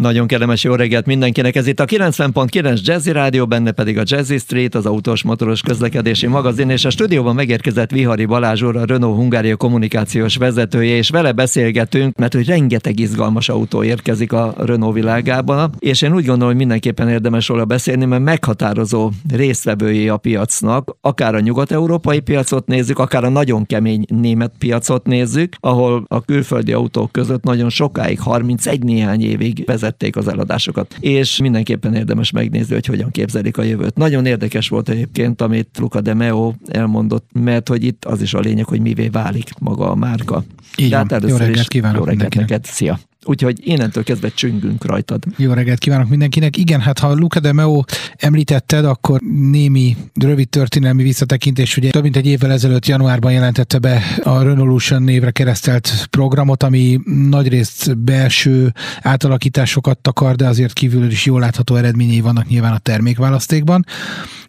Nagyon kellemes jó reggelt mindenkinek. Ez itt a 90.9 Jazzy Rádió, benne pedig a Jazzy Street, az autós motoros közlekedési magazin, és a stúdióban megérkezett Vihari Balázs úr, a Renault Hungária kommunikációs vezetője, és vele beszélgetünk, mert hogy rengeteg izgalmas autó érkezik a Renault világában, és én úgy gondolom, hogy mindenképpen érdemes róla beszélni, mert meghatározó résztvevői a piacnak, akár a nyugat-európai piacot nézzük, akár a nagyon kemény német piacot nézzük, ahol a külföldi autók között nagyon sokáig, 31 néhány évig vezet vezették az eladásokat. És mindenképpen érdemes megnézni, hogy hogyan képzelik a jövőt. Nagyon érdekes volt egyébként, amit Luca de Meo elmondott, mert hogy itt az is a lényeg, hogy mivé válik maga a márka. Így van. Hát jó reggelt kívánok jó reggelt neked. Szia! Úgyhogy innentől kezdve csüngünk rajtad. Jó reggelt kívánok mindenkinek. Igen, hát ha Luca de Meo említetted, akkor némi rövid történelmi visszatekintés, ugye több mint egy évvel ezelőtt januárban jelentette be a Renaulution névre keresztelt programot, ami nagyrészt belső átalakításokat takar, de azért kívül is jól látható eredményei vannak nyilván a termékválasztékban.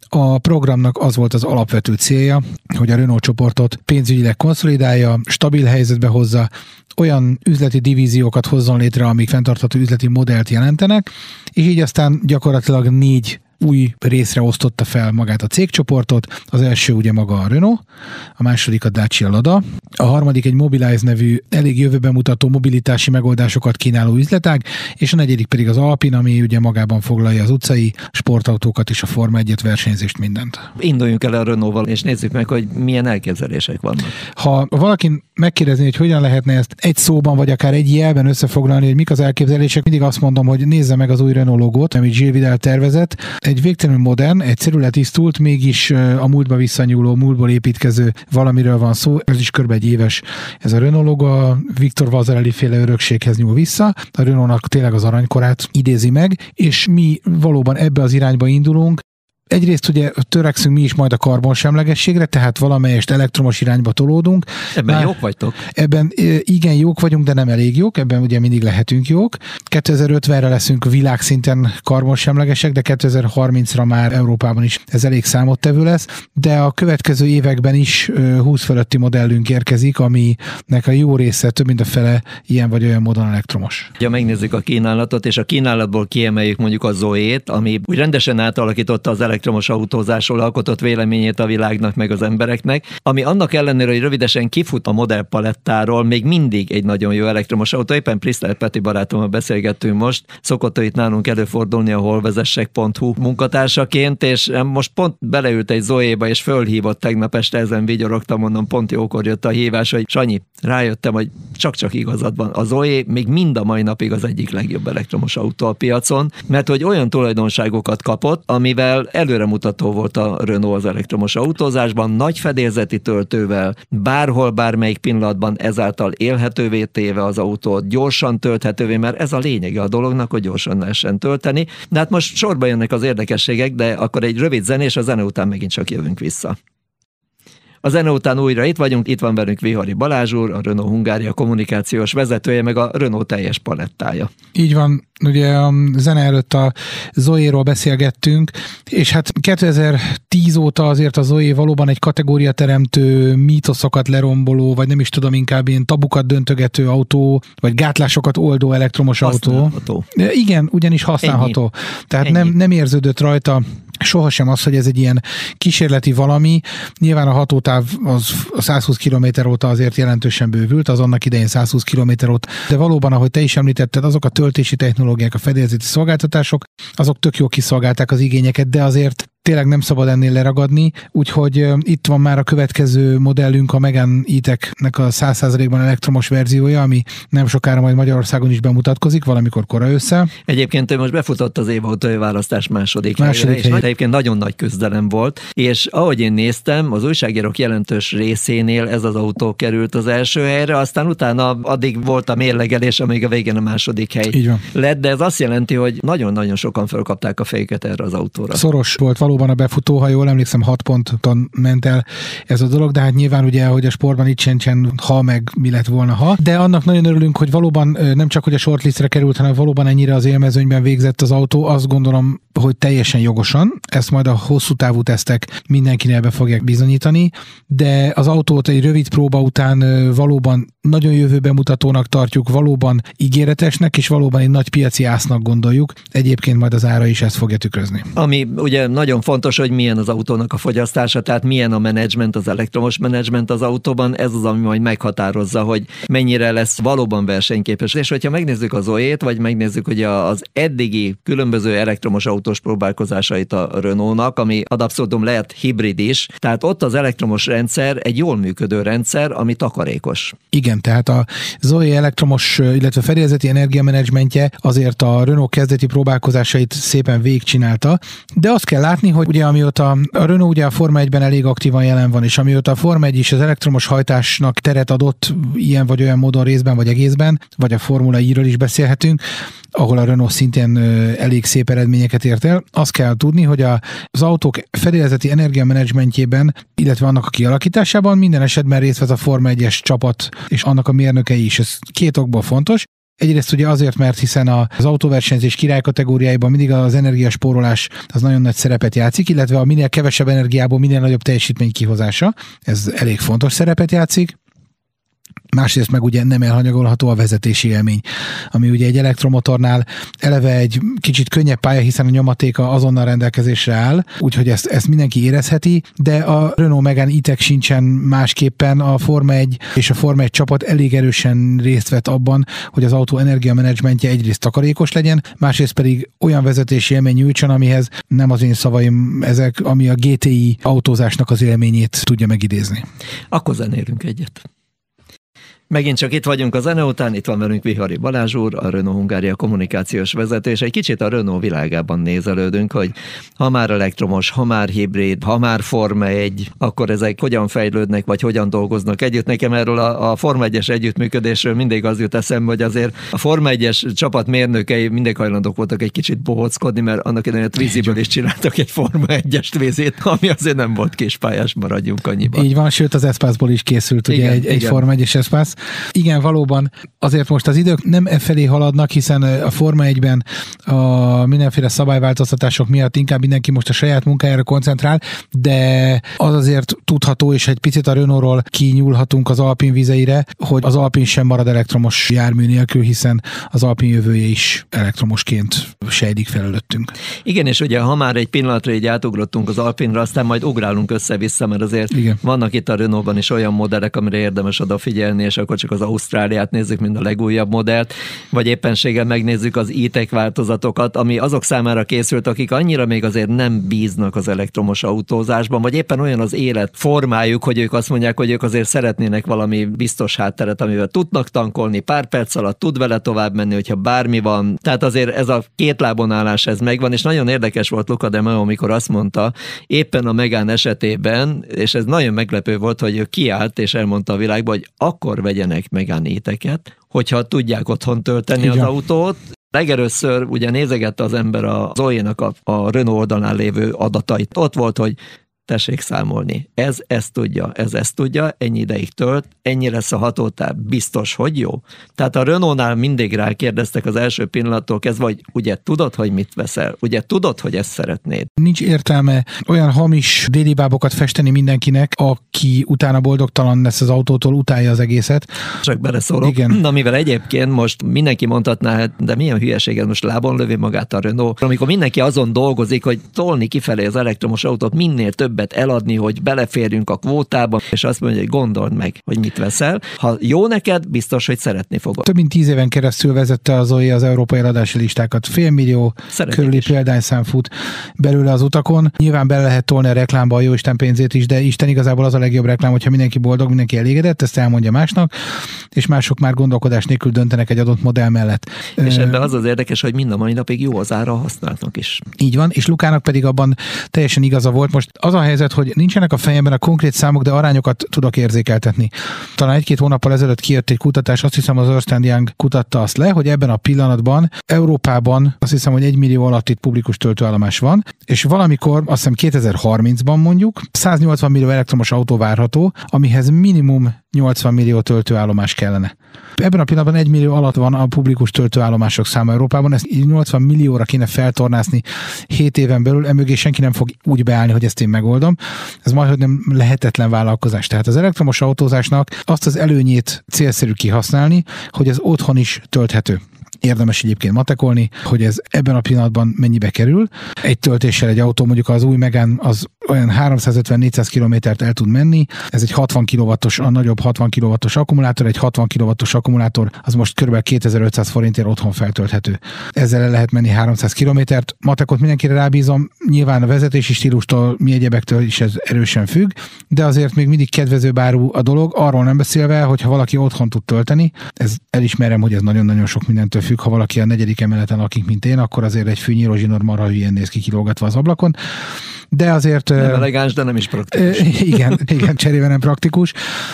A programnak az volt az alapvető célja, hogy a Renault csoportot pénzügyileg konszolidálja, stabil helyzetbe hozza, olyan üzleti divíziókat hozzon létre, amik fenntartható üzleti modellt jelentenek, és így aztán gyakorlatilag négy új részre osztotta fel magát a cégcsoportot. Az első ugye maga a Renault, a második a Dacia Lada, a harmadik egy Mobilize nevű elég jövőben mutató mobilitási megoldásokat kínáló üzletág, és a negyedik pedig az Alpin, ami ugye magában foglalja az utcai sportautókat és a Forma 1 versenyzést mindent. Induljunk el a Renault-val, és nézzük meg, hogy milyen elképzelések vannak. Ha valaki megkérdezni, hogy hogyan lehetne ezt egy szóban, vagy akár egy jelben összefoglalni, hogy mik az elképzelések, mindig azt mondom, hogy nézze meg az új Renault logót, amit Gilles Vidal tervezett egy végtelenül modern, egyszerű letisztult, mégis a múltba visszanyúló, múltból építkező valamiről van szó. Ez is körbe egy éves. Ez a Renault logo a Viktor Vazarelli féle örökséghez nyúl vissza. A Renaultnak tényleg az aranykorát idézi meg, és mi valóban ebbe az irányba indulunk egyrészt ugye törekszünk mi is majd a karbonsemlegességre, tehát valamelyest elektromos irányba tolódunk. Ebben Már jók vagytok? Ebben igen jók vagyunk, de nem elég jók, ebben ugye mindig lehetünk jók. 2050-re leszünk világszinten karbonsemlegesek, de 2030-ra már Európában is ez elég számottevő lesz, de a következő években is 20 fölötti modellünk érkezik, aminek a jó része több mint a fele ilyen vagy olyan módon elektromos. Ha megnézzük a kínálatot, és a kínálatból kiemeljük mondjuk a Zoét, ami úgy rendesen átalakította az elektromos elektromos autózásról alkotott véleményét a világnak meg az embereknek, ami annak ellenére, hogy rövidesen kifut a modellpalettáról, még mindig egy nagyon jó elektromos autó. Éppen Prisztel Peti barátommal beszélgettünk most, szokott itt nálunk előfordulni a holvezessek.hu munkatársaként, és most pont beleült egy Zoéba, és fölhívott tegnap este, ezen vigyorogtam, mondom, pont jókor jött a hívás, hogy Sanyi, rájöttem, hogy csak-csak igazad van. A Zoé még mind a mai napig az egyik legjobb elektromos autó a piacon, mert hogy olyan tulajdonságokat kapott, amivel előremutató volt a Renault az elektromos autózásban, nagy fedélzeti töltővel, bárhol, bármelyik pillanatban ezáltal élhetővé téve az autót, gyorsan tölthetővé, mert ez a lényege a dolognak, hogy gyorsan lehessen tölteni. De hát most sorba jönnek az érdekességek, de akkor egy rövid zenés, a zene után megint csak jövünk vissza. A zene után újra itt vagyunk, itt van velünk Vihari Balázs úr, a Renault Hungária kommunikációs vezetője, meg a Renault teljes palettája. Így van, ugye a zene előtt a Zoe-ról beszélgettünk, és hát 2010 óta azért a Zoe valóban egy kategória teremtő, mítoszokat leromboló, vagy nem is tudom, inkább ilyen tabukat döntögető autó, vagy gátlásokat oldó elektromos autó. Igen, ugyanis használható. Ennyi. Tehát Nem, nem érződött rajta sohasem az, hogy ez egy ilyen kísérleti valami. Nyilván a hatótáv az a 120 km óta azért jelentősen bővült, az annak idején 120 km óta, de valóban, ahogy te is említetted, azok a töltési technológiák, a fedélzeti szolgáltatások, azok tök jó kiszolgálták az igényeket, de azért tényleg nem szabad ennél leragadni, úgyhogy itt van már a következő modellünk, a Megan E-Tech-nek a 100%-ban elektromos verziója, ami nem sokára majd Magyarországon is bemutatkozik, valamikor kora össze. Egyébként ő most befutott az évautói választás második, második helyre, és egyébként nagyon nagy küzdelem volt, és ahogy én néztem, az újságírók jelentős részénél ez az autó került az első helyre, aztán utána addig volt a mérlegelés, amíg a végén a második hely lett, de ez azt jelenti, hogy nagyon-nagyon sokan felkapták a fejüket erre az autóra. Szoros volt való valóban a befutó, ha jól emlékszem, 6 ponton ment el ez a dolog, de hát nyilván ugye, hogy a sportban itt sincsen ha meg mi lett volna ha. De annak nagyon örülünk, hogy valóban nem csak hogy a shortlistre került, hanem valóban ennyire az élmezőnyben végzett az autó. Azt gondolom, hogy teljesen jogosan, ezt majd a hosszú távú tesztek mindenkinél be fogják bizonyítani, de az autót egy rövid próba után valóban nagyon jövőbe mutatónak tartjuk, valóban ígéretesnek, és valóban egy nagy piaci ásznak gondoljuk. Egyébként majd az ára is ezt fogja tükrözni. Ami ugye nagyon fontos, hogy milyen az autónak a fogyasztása, tehát milyen a menedzsment, az elektromos menedzsment az autóban, ez az, ami majd meghatározza, hogy mennyire lesz valóban versenyképes. És hogyha megnézzük az OE-t, vagy megnézzük ugye az eddigi különböző elektromos autós próbálkozásait a Renault-nak, ami ad abszurdum lehet hibrid is, tehát ott az elektromos rendszer egy jól működő rendszer, ami takarékos. Igen, tehát a Zoe elektromos, illetve fedélzeti energiamenedzsmentje azért a Renault kezdeti próbálkozásait szépen végigcsinálta, de azt kell látni, hogy ugye amióta a Renault ugye a Forma 1-ben elég aktívan jelen van, és amióta a Forma 1 is az elektromos hajtásnak teret adott ilyen vagy olyan módon részben vagy egészben, vagy a Formula I-ről is beszélhetünk, ahol a Renault szintén elég szép eredményeket ért el. Azt kell tudni, hogy az autók fedélzeti energiamenedzsmentjében, illetve annak a kialakításában minden esetben részt vesz a Forma 1-es csapat és annak a mérnökei is. Ez két okból fontos. Egyrészt ugye azért, mert hiszen az autóversenyzés király kategóriájában mindig az energiaspórolás az nagyon nagy szerepet játszik, illetve a minél kevesebb energiából minél nagyobb teljesítmény kihozása. Ez elég fontos szerepet játszik másrészt meg ugye nem elhanyagolható a vezetési élmény, ami ugye egy elektromotornál eleve egy kicsit könnyebb pálya, hiszen a nyomatéka azonnal rendelkezésre áll, úgyhogy ezt, ezt mindenki érezheti, de a Renault Megane e sincsen másképpen, a Forma 1 és a Forma 1 csapat elég erősen részt vett abban, hogy az autó energiamenedzsmentje egyrészt takarékos legyen, másrészt pedig olyan vezetési élmény nyújtson, amihez nem az én szavaim ezek, ami a GTI autózásnak az élményét tudja megidézni. Akkor zenélünk egyet. Megint csak itt vagyunk a zene után, itt van velünk Vihari Balázs úr, a Renault Hungária kommunikációs vezető, és egy kicsit a Renault világában nézelődünk, hogy ha már elektromos, ha már hibrid, ha már Forma 1, akkor ezek hogyan fejlődnek, vagy hogyan dolgoznak együtt. Nekem erről a, a Forma 1-es együttműködésről mindig az jut eszembe, hogy azért a Forma 1-es csapat mérnökei mindig hajlandók voltak egy kicsit bohockodni, mert annak idején a Twiziből is csináltak egy Forma 1-es tvízét, ami azért nem volt kispályás, maradjunk annyiban. Így van, sőt az Espace-ból is készült igen, ugye egy, igen. egy Forma 1-es Espace igen, valóban azért most az idők nem e felé haladnak, hiszen a Forma 1-ben a mindenféle szabályváltoztatások miatt inkább mindenki most a saját munkájára koncentrál, de az azért tudható, és egy picit a Renault-ról kinyúlhatunk az Alpin vizeire, hogy az Alpin sem marad elektromos jármű nélkül, hiszen az Alpin jövője is elektromosként sejdik felőttünk. Igen, és ugye ha már egy pillanatra így átugrottunk az Alpinra, aztán majd ugrálunk össze-vissza, mert azért Igen. vannak itt a Renault-ban is olyan modellek, amire érdemes odafigyelni, és akkor csak az Ausztráliát nézzük, mint a legújabb modellt, vagy éppenséggel megnézzük az e változatokat, ami azok számára készült, akik annyira még azért nem bíznak az elektromos autózásban, vagy éppen olyan az élet formájuk, hogy ők azt mondják, hogy ők azért szeretnének valami biztos hátteret, amivel tudnak tankolni, pár perc alatt tud vele tovább menni, hogyha bármi van. Tehát azért ez a két lábon állás ez megvan, és nagyon érdekes volt Luca de amikor azt mondta, éppen a Megán esetében, és ez nagyon meglepő volt, hogy ő kiállt és elmondta a világba, hogy akkor vegyenek megánéteket, hogyha tudják otthon tölteni Igen. az autót, Legelőször ugye nézegette az ember a Zoe-nak a, a Renault oldalán lévő adatait. Ott volt, hogy tessék számolni. Ez ezt tudja, ez ezt tudja, ennyi ideig tölt, ennyi lesz a hatótár, biztos, hogy jó. Tehát a Renault-nál mindig rákérdeztek az első pillanattól kezdve, vagy ugye tudod, hogy mit veszel, ugye tudod, hogy ezt szeretnéd. Nincs értelme olyan hamis déli bábokat festeni mindenkinek, aki utána boldogtalan lesz az autótól, utálja az egészet. Csak beleszólok. Igen. Na, mivel egyébként most mindenki mondhatná, hát, de milyen hülyeség ez most lábon lövi magát a Renault. Amikor mindenki azon dolgozik, hogy tolni kifelé az elektromos autót minél több többet eladni, hogy beleférjünk a kvótába, és azt mondja, hogy gondold meg, hogy mit veszel. Ha jó neked, biztos, hogy szeretni fogod. Több mint tíz éven keresztül vezette az OI az európai eladási listákat. Félmillió körüli példányszám fut belőle az utakon. Nyilván bele lehet tolni a reklámba a jó Isten pénzét is, de Isten igazából az a legjobb reklám, hogyha mindenki boldog, mindenki elégedett, ezt elmondja másnak, és mások már gondolkodás nélkül döntenek egy adott modell mellett. És ebben az az érdekes, hogy mind a mai napig jó az ára használtnak is. Így van, és Lukának pedig abban teljesen igaza volt. Most az a helyzet, hogy nincsenek a fejemben a konkrét számok, de arányokat tudok érzékeltetni. Talán egy-két hónappal ezelőtt kijött egy kutatás, azt hiszem az Ernst Young kutatta azt le, hogy ebben a pillanatban Európában azt hiszem, hogy egy millió alatt itt publikus töltőállomás van, és valamikor, azt hiszem 2030-ban mondjuk, 180 millió elektromos autó várható, amihez minimum 80 millió töltőállomás kellene. Ebben a pillanatban egy millió alatt van a publikus töltőállomások száma Európában, ezt 80 millióra kéne feltornászni 7 éven belül, emögé senki nem fog úgy beállni, hogy ezt én megoldom. Ez majd, hogy nem lehetetlen vállalkozás. Tehát az elektromos autózásnak azt az előnyét célszerű kihasználni, hogy ez otthon is tölthető érdemes egyébként matekolni, hogy ez ebben a pillanatban mennyibe kerül. Egy töltéssel egy autó, mondjuk az új Megán az olyan 350-400 kilométert el tud menni. Ez egy 60 kW-os, a nagyobb 60 kW-os akkumulátor, egy 60 kW-os akkumulátor, az most kb. 2500 forintért otthon feltölthető. Ezzel el lehet menni 300 kilométert. Matekot mindenkire rábízom, nyilván a vezetési stílustól, mi egyebektől is ez erősen függ, de azért még mindig kedvező bárú a dolog, arról nem beszélve, hogy ha valaki otthon tud tölteni, ez elismerem, hogy ez nagyon-nagyon sok mindentől függ, ha valaki a negyedik emeleten lakik, mint én, akkor azért egy fűnyíró zsinór marha hülyén néz ki kilógatva az ablakon. De azért... Nem elegáns, de nem is praktikus. Igen, igen cserébe nem praktikus.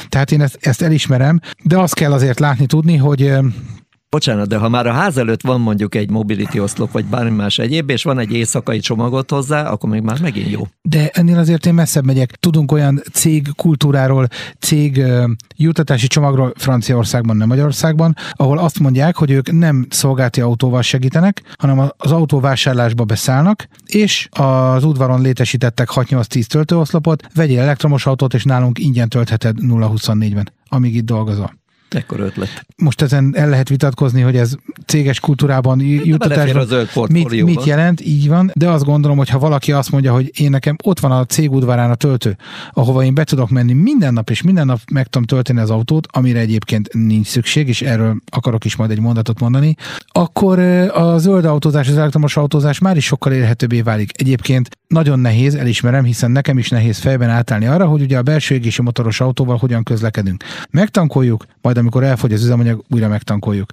Tehát én ezt, ezt elismerem, de azt kell azért látni, tudni, hogy Bocsánat, de ha már a ház előtt van mondjuk egy mobility oszlop, vagy bármi más egyéb, és van egy éjszakai csomagot hozzá, akkor még már megint jó. De ennél azért én messzebb megyek. Tudunk olyan cég kultúráról, cég jutatási csomagról Franciaországban, nem Magyarországban, ahol azt mondják, hogy ők nem szolgálti autóval segítenek, hanem az autó vásárlásba beszállnak, és az udvaron létesítettek 6-8-10 töltőoszlopot, vegyél elektromos autót, és nálunk ingyen töltheted 0-24-ben, amíg itt dolgozol. Ekkor ötlet. Most ezen el lehet vitatkozni, hogy ez céges kultúrában, juttatásban mit, mit jelent, így van, de azt gondolom, hogy ha valaki azt mondja, hogy én nekem ott van a cég udvarán a töltő, ahova én be tudok menni minden nap, és minden nap meg tudom tölteni az autót, amire egyébként nincs szükség, és erről akarok is majd egy mondatot mondani, akkor a zöld autózás, az elektromos autózás már is sokkal érhetőbbé válik. Egyébként nagyon nehéz, elismerem, hiszen nekem is nehéz fejben átállni arra, hogy ugye a belső égési motoros autóval hogyan közlekedünk. Megtankoljuk, majd amikor elfogy az üzemanyag, újra megtankoljuk.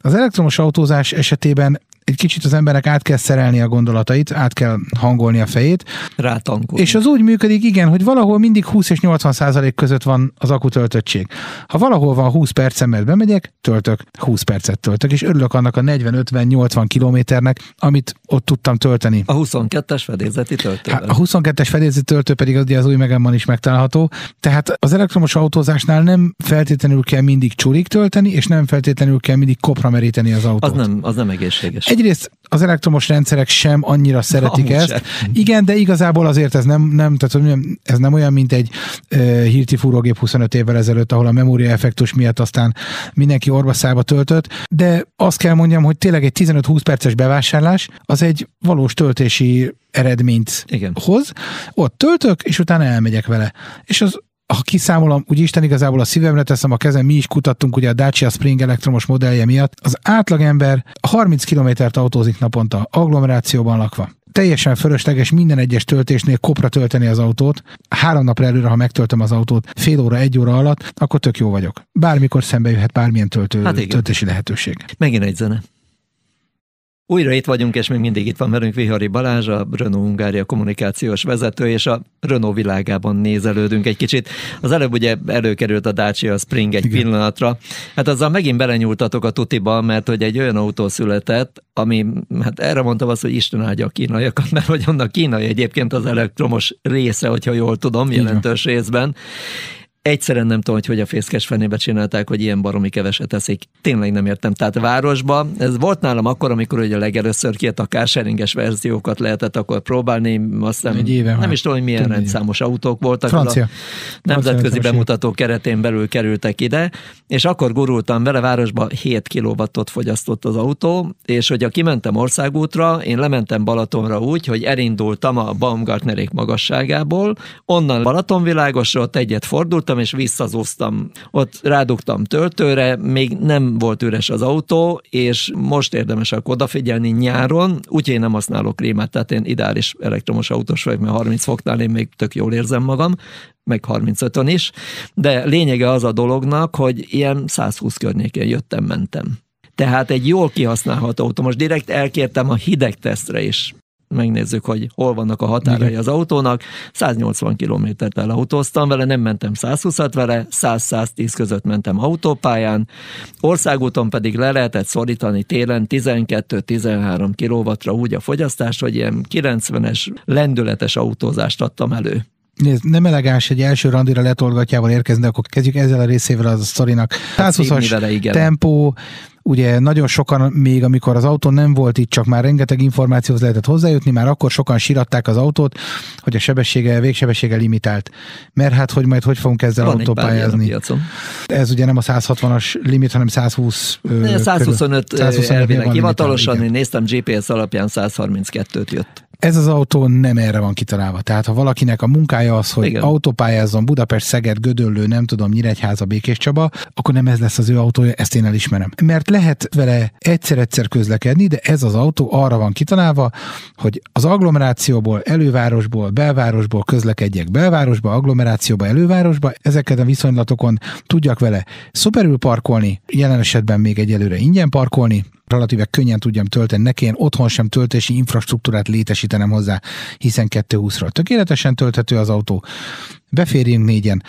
Az elektromos autózás esetében egy kicsit az emberek át kell szerelni a gondolatait, át kell hangolni a fejét. Rátankolni. És az úgy működik, igen, hogy valahol mindig 20 és 80 százalék között van az akutöltöttség. Ha valahol van 20 percem, mert bemegyek, töltök, 20 percet töltök, és örülök annak a 40-50-80 kilométernek, amit ott tudtam tölteni. A 22-es fedélzeti töltő. Hát, a 22-es fedélzeti töltő pedig ugye az új megemman is megtalálható. Tehát az elektromos autózásnál nem feltétlenül kell mindig csurik tölteni, és nem feltétlenül kell mindig kopra meríteni az autót. Az nem, az nem egészséges. Egyrészt az elektromos rendszerek sem annyira szeretik Amúgy ezt. Sem. Igen, de igazából azért ez nem, nem, tehát, ez nem olyan, mint egy uh, Hilti fúrógép 25 évvel ezelőtt, ahol a memória effektus miatt aztán mindenki orvaszába töltött, de azt kell mondjam, hogy tényleg egy 15-20 perces bevásárlás az egy valós töltési eredményt Igen. hoz. Ott töltök, és utána elmegyek vele. És az ha kiszámolom, úgy Isten igazából a szívemre teszem a kezem, mi is kutattunk ugye a Dacia Spring elektromos modellje miatt. Az átlagember 30 kilométert autózik naponta, agglomerációban lakva teljesen fölösleges minden egyes töltésnél kopra tölteni az autót. Három napra előre, ha megtöltöm az autót fél óra, egy óra alatt, akkor tök jó vagyok. Bármikor szembe jöhet bármilyen töltő, hát töltési lehetőség. Megint egy zene. Újra itt vagyunk, és még mindig itt van velünk Vihari Balázs, a Renault Hungária kommunikációs vezető, és a Renault világában nézelődünk egy kicsit. Az előbb ugye előkerült a Dacia Spring egy Igen. pillanatra. Hát azzal megint belenyúltatok a tutiba, mert hogy egy olyan autó született, ami, hát erre mondtam azt, hogy Isten áldja a kínaiakat, mert hogy annak kínai egyébként az elektromos része, hogyha jól tudom, jelentős részben Egyszerűen nem tudom, hogy hogy a fészkes fenébe csinálták, hogy ilyen baromi keveset teszik. Tényleg nem értem. Tehát városba, ez volt nálam akkor, amikor ugye legelőször kijött a carsharinges verziókat lehetett akkor próbálni, aztán Egy éve nem is tudom, hogy milyen rendszámos autók voltak. Francia. A nemzetközi Francia bemutató keretén belül kerültek ide, és akkor gurultam vele városba, 7 kilowattot fogyasztott az autó, és hogyha kimentem országútra, én lementem Balatonra úgy, hogy elindultam a Baumgartnerék magasságából, onnan Balatonvilágosra ott egyet fordultam, és visszazúztam. Ott rádugtam töltőre, még nem volt üres az autó, és most érdemes akkor odafigyelni nyáron, úgyhogy én nem használok krémát, tehát én ideális elektromos autós vagyok, mert 30 foknál én még tök jól érzem magam, meg 35-ön is, de lényege az a dolognak, hogy ilyen 120 környékén jöttem, mentem. Tehát egy jól kihasználható autó. Most direkt elkértem a hideg tesztre is megnézzük, hogy hol vannak a határai Igen. az autónak. 180 kilométert elautóztam vele, nem mentem 120-at vele, 100-110 között mentem autópályán, országúton pedig le lehetett szorítani télen 12-13 kilowattra úgy a fogyasztást, hogy ilyen 90-es lendületes autózást adtam elő. Nézd, nem elegáns egy első randira letolgatjával érkezni, de akkor kezdjük ezzel a részével az a sztorinak. Hát szívni 120-as vele, igen. tempó, ugye nagyon sokan még, amikor az autó nem volt itt, csak már rengeteg információhoz lehetett hozzájutni, már akkor sokan síratták az autót, hogy a sebessége, végsebessége limitált. Mert hát, hogy majd hogy fogunk ezzel Van a autópályázni. Ez ugye nem a 160-as limit, hanem 120. ö, Ne, 125 körül. 125 elvileg hivatalosan, én néztem GPS alapján 132-t jött. Ez az autó nem erre van kitalálva. Tehát ha valakinek a munkája az, hogy Igen. Autópályázzon Budapest, Szeged, Gödöllő, nem tudom, Nyíregyháza, Békés Csaba, akkor nem ez lesz az ő autója, ezt én elismerem. Mert lehet vele egyszer-egyszer közlekedni, de ez az autó arra van kitalálva, hogy az agglomerációból, elővárosból, belvárosból közlekedjek belvárosba, agglomerációba, elővárosba, ezeket a viszonylatokon tudjak vele szuperül parkolni, jelen esetben még egyelőre ingyen parkolni, relatíve könnyen tudjam tölteni, ne kelljen otthon sem töltési infrastruktúrát létesítenem hozzá, hiszen 220-ra tökéletesen tölthető az autó. Beférjünk négyen,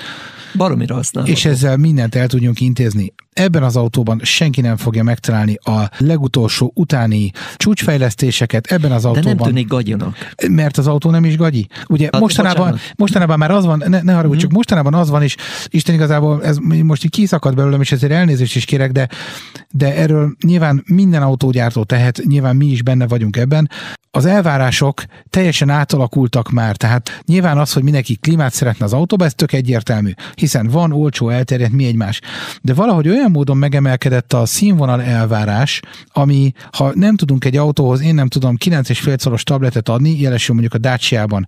Baromira használható. és ezzel mindent el tudjunk intézni. Ebben az autóban senki nem fogja megtalálni a legutolsó utáni csúcsfejlesztéseket ebben az De nem autóban. tűnik gagyonak. Mert az autó nem is gagyi. Ugye Hát, mostanában, bocsánat. mostanában már az van, ne, ne haragudj, csak mostanában az van, és Isten igazából ez most így kiszakadt belőlem, és ezért elnézést is kérek, de, de erről nyilván minden autógyártó tehet, nyilván mi is benne vagyunk ebben. Az elvárások teljesen átalakultak már, tehát nyilván az, hogy mindenki klímát szeretne az autóba, ez tök egyértelmű, hiszen van olcsó, elterjedt, mi egymás. De valahogy olyan módon megemelkedett a színvonal elvárás, ami, ha nem tudunk egy autóhoz, én nem tudom, 9,5 szoros tabletet adni, jelesül mondjuk a Dacia-ban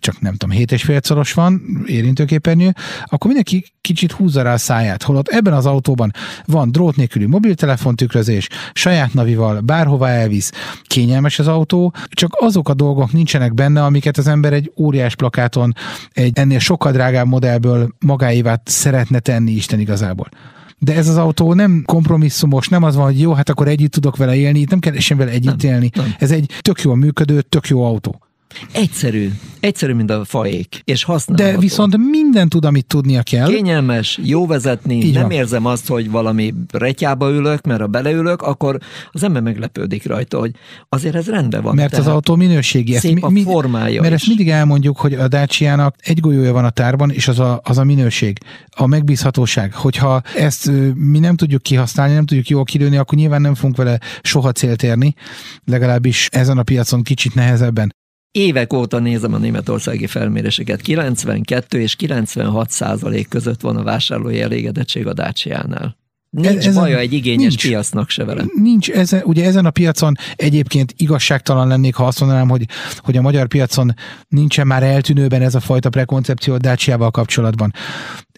csak nem tudom, 7,5 szoros van, érintőképernyő, akkor mindenki kicsit húzza rá a száját. Holott ebben az autóban van drót nélküli mobiltelefon tükrözés, saját navival bárhova elvisz, kényelmes az autó, csak azok a dolgok nincsenek benne, amiket az ember egy óriás plakáton egy ennél sokkal drágább modellből magáévá szeretne tenni Isten igazából. De ez az autó nem kompromisszumos, nem az van, hogy jó, hát akkor együtt tudok vele élni, itt nem kell sem vele együtt Nem, élni. nem. Ez egy tök jól működő, tök jó autó. Egyszerű. Egyszerű, mint a faék. És használható. De viszont minden tud, amit tudnia kell. Kényelmes, jó vezetni, Így nem van. érzem azt, hogy valami retyába ülök, mert ha beleülök, akkor az ember meglepődik rajta, hogy azért ez rendben van. Mert az Tehát autó minőségi. Szép a formája Mert is. ezt mindig elmondjuk, hogy a Dacia-nak egy golyója van a tárban, és az a, az a minőség, a megbízhatóság. Hogyha ezt mi nem tudjuk kihasználni, nem tudjuk jól kilőni, akkor nyilván nem fogunk vele soha célt érni, legalábbis ezen a piacon kicsit nehezebben. Évek óta nézem a németországi felméréseket. 92 és 96 százalék között van a vásárlói elégedettség a Dacia-nál. Nincs ezen- baja egy igényes nincs. piacnak se vele. Nincs, ezen, ugye ezen a piacon egyébként igazságtalan lennék, ha azt mondanám, hogy, hogy a magyar piacon nincsen már eltűnőben ez a fajta prekoncepció a Dacia-val kapcsolatban.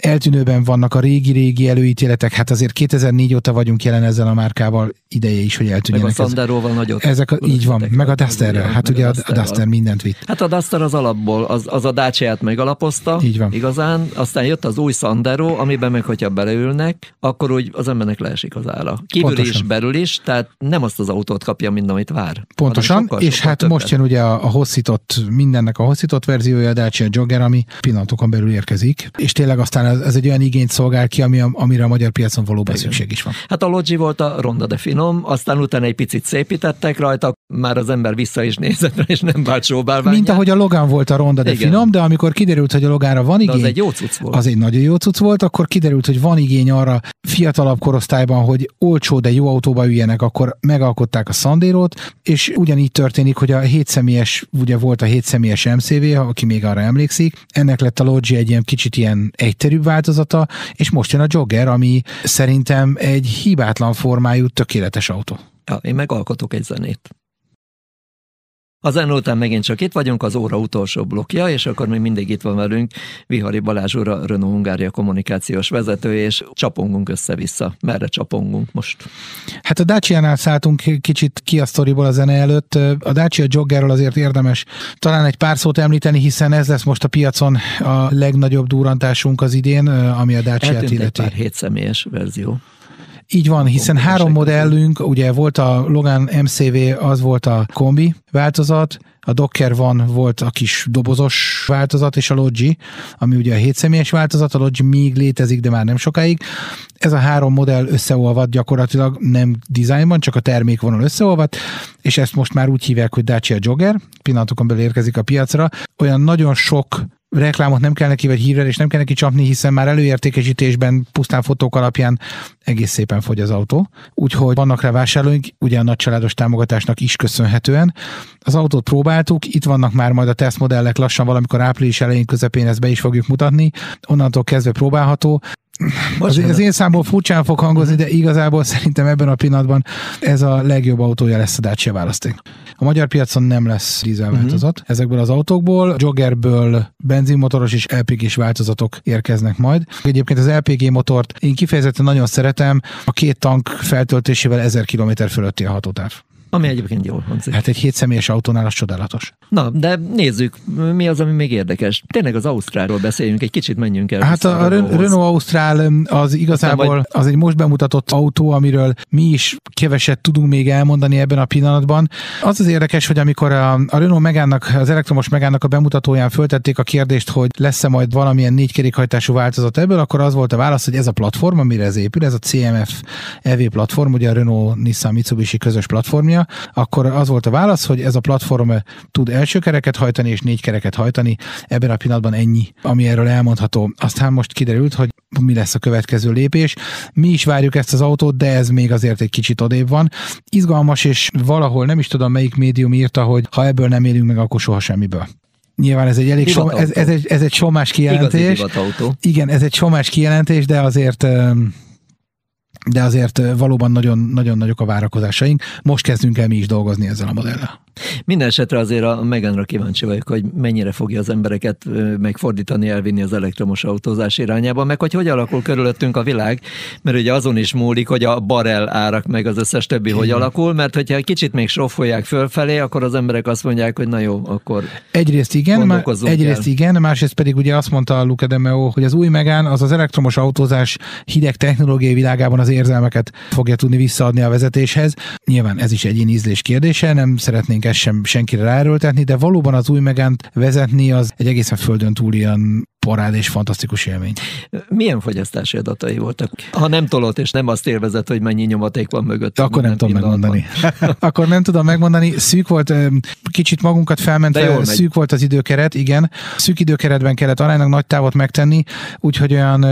Eltűnőben vannak a régi-régi előítéletek, hát azért 2004 óta vagyunk jelen ezzel a márkával, ideje is, hogy Meg a eltűnjenek. Sanderóval nagyot. ezek a, így van, meg a Dusterrel, hát ugye a, a. Duster mindent vitt. Hát a Duster az alapból, az, az a Dacia-t megalapozta, Így van. igazán, aztán jött az új Sandero, amiben meg, hogyha beleülnek, akkor úgy az embernek leesik az ára. Kívül Pontosan. is, belül is, tehát nem azt az autót kapja, mint amit vár. Pontosan, sokkal, és sokkal hát többet. most jön ugye a, a hosszított, mindennek a hosszított verziója, a Dacia Jogger, ami pillanatokon belül érkezik, és tényleg aztán ez, ez egy olyan igényt szolgál ki, ami, amire a magyar piacon valóban Igen. szükség is van. Hát a Logi volt a ronda de finom, aztán utána egy picit szépítettek rajta, már az ember vissza is nézett rá, és nem vált sóbálványát. Mint ahogy a Logan volt a ronda, de Igen. finom, de amikor kiderült, hogy a Loganra van De igény, az egy jó cucc volt. az egy nagyon jó cucc volt, akkor kiderült, hogy van igény arra fiatalabb korosztályban, hogy olcsó, de jó autóba üljenek, akkor megalkották a Sandero-t, és ugyanígy történik, hogy a 7 személyes, ugye volt a 7 személyes MCV, aki még arra emlékszik, ennek lett a Logi egy ilyen kicsit ilyen egyterűbb változata, és most jön a Jogger, ami szerintem egy hibátlan formájú, tökéletes autó. Ja, én meg alkotok egy zenét. A zene után megint csak itt vagyunk, az óra utolsó blokja, és akkor még mindig itt van velünk Vihari Balázs úr, a Renault Hungária kommunikációs vezető, és csapongunk össze-vissza. Merre csapongunk most? Hát a Dacia-nál szálltunk kicsit ki a sztoriból a zene előtt. A Dacia Joggerről azért érdemes talán egy pár szót említeni, hiszen ez lesz most a piacon a legnagyobb durrantásunk az idén, ami a Dacia-t illeti. pár hétszemélyes verzió. Így van, hiszen három modellünk, ugye volt a Logan MCV, az volt a kombi változat, a Docker van volt a kis dobozos változat, és a Logi, ami ugye a 7 személyes változat, a Logi még létezik, de már nem sokáig. Ez a három modell összeolvad gyakorlatilag nem dizájnban, csak a termékvonal összeolvad, és ezt most már úgy hívják, hogy Dacia Jogger, pillanatokon belül érkezik a piacra. Olyan nagyon sok reklámot nem kell neki, vagy hírrel, és nem kell neki csapni, hiszen már előértékesítésben pusztán fotók alapján egész szépen fogy az autó. Úgyhogy vannak rá vásárlóink, ugye a nagycsaládos támogatásnak is köszönhetően. Az autót próbáltuk, itt vannak már majd a tesztmodellek lassan valamikor április elején közepén ezt be is fogjuk mutatni. Onnantól kezdve próbálható. Az, az én számból furcsán fog hangozni, de igazából szerintem ebben a pillanatban ez a legjobb autója lesz a Dacia választék. A magyar piacon nem lesz dízelváltozat uh-huh. ezekből az autókból. Joggerből benzinmotoros és LPG-s változatok érkeznek majd. Egyébként az LPG motort én kifejezetten nagyon szeretem, a két tank feltöltésével 1000 km fölötti a hatótáv. Ami egyébként jól hangzik. Hát egy hétszemélyes autónál az csodálatos. Na, de nézzük, mi az, ami még érdekes. Tényleg az Ausztrálról beszéljünk, egy kicsit menjünk el. Hát a, a Renault Ausztrál az igazából az egy most bemutatott autó, amiről mi is keveset tudunk még elmondani ebben a pillanatban. Az az érdekes, hogy amikor a, a Renault Megánnak, az elektromos Megánnak a bemutatóján föltették a kérdést, hogy lesz-e majd valamilyen négykerékhajtású változat ebből, akkor az volt a válasz, hogy ez a platform, amire ez épül, ez a CMF EV platform, ugye a Renault Nissan Mitsubishi közös platformja, akkor az volt a válasz, hogy ez a platform tud első kereket hajtani és négy kereket hajtani. Ebben a pillanatban ennyi, ami erről elmondható. Aztán most kiderült, hogy mi lesz a következő lépés. Mi is várjuk ezt az autót, de ez még azért egy kicsit odébb van. Izgalmas, és valahol nem is tudom melyik médium írta, hogy ha ebből nem élünk meg, akkor soha semmiből. Nyilván ez egy elég som, ez, ez, egy, ez egy somás kijelentés. Igen, ez egy somás kijelentés, de azért de azért valóban nagyon, nagyon nagyok a várakozásaink. Most kezdünk el mi is dolgozni ezzel a modellel. Minden esetre azért a Meganra kíváncsi vagyok, hogy mennyire fogja az embereket megfordítani, elvinni az elektromos autózás irányába, meg hogy hogy alakul körülöttünk a világ, mert ugye azon is múlik, hogy a barel árak meg az összes többi Igen. hogy alakul, mert hogyha egy kicsit még soffolják fölfelé, akkor az emberek azt mondják, hogy na jó, akkor Egyrészt igen, má, egyrészt el. igen, másrészt pedig ugye azt mondta a Luca de Meo, hogy az új Megán az az elektromos autózás hideg technológiai világában az érzelmeket fogja tudni visszaadni a vezetéshez. Nyilván ez is egy ízlés kérdése, nem szeretnénk ezt sem senkire ráerőltetni, de valóban az új megent vezetni az egy egészen földön túl ilyen parád és fantasztikus élmény. Milyen fogyasztási adatai voltak? Ha nem tolott, és nem azt élvezett, hogy mennyi nyomaték van mögött. Akkor nem tudom megmondani. akkor nem tudom megmondani. Szűk volt, kicsit magunkat felmentve, szűk volt az időkeret, igen. Szűk időkeretben kellett aránylag nagy távot megtenni, úgyhogy olyan,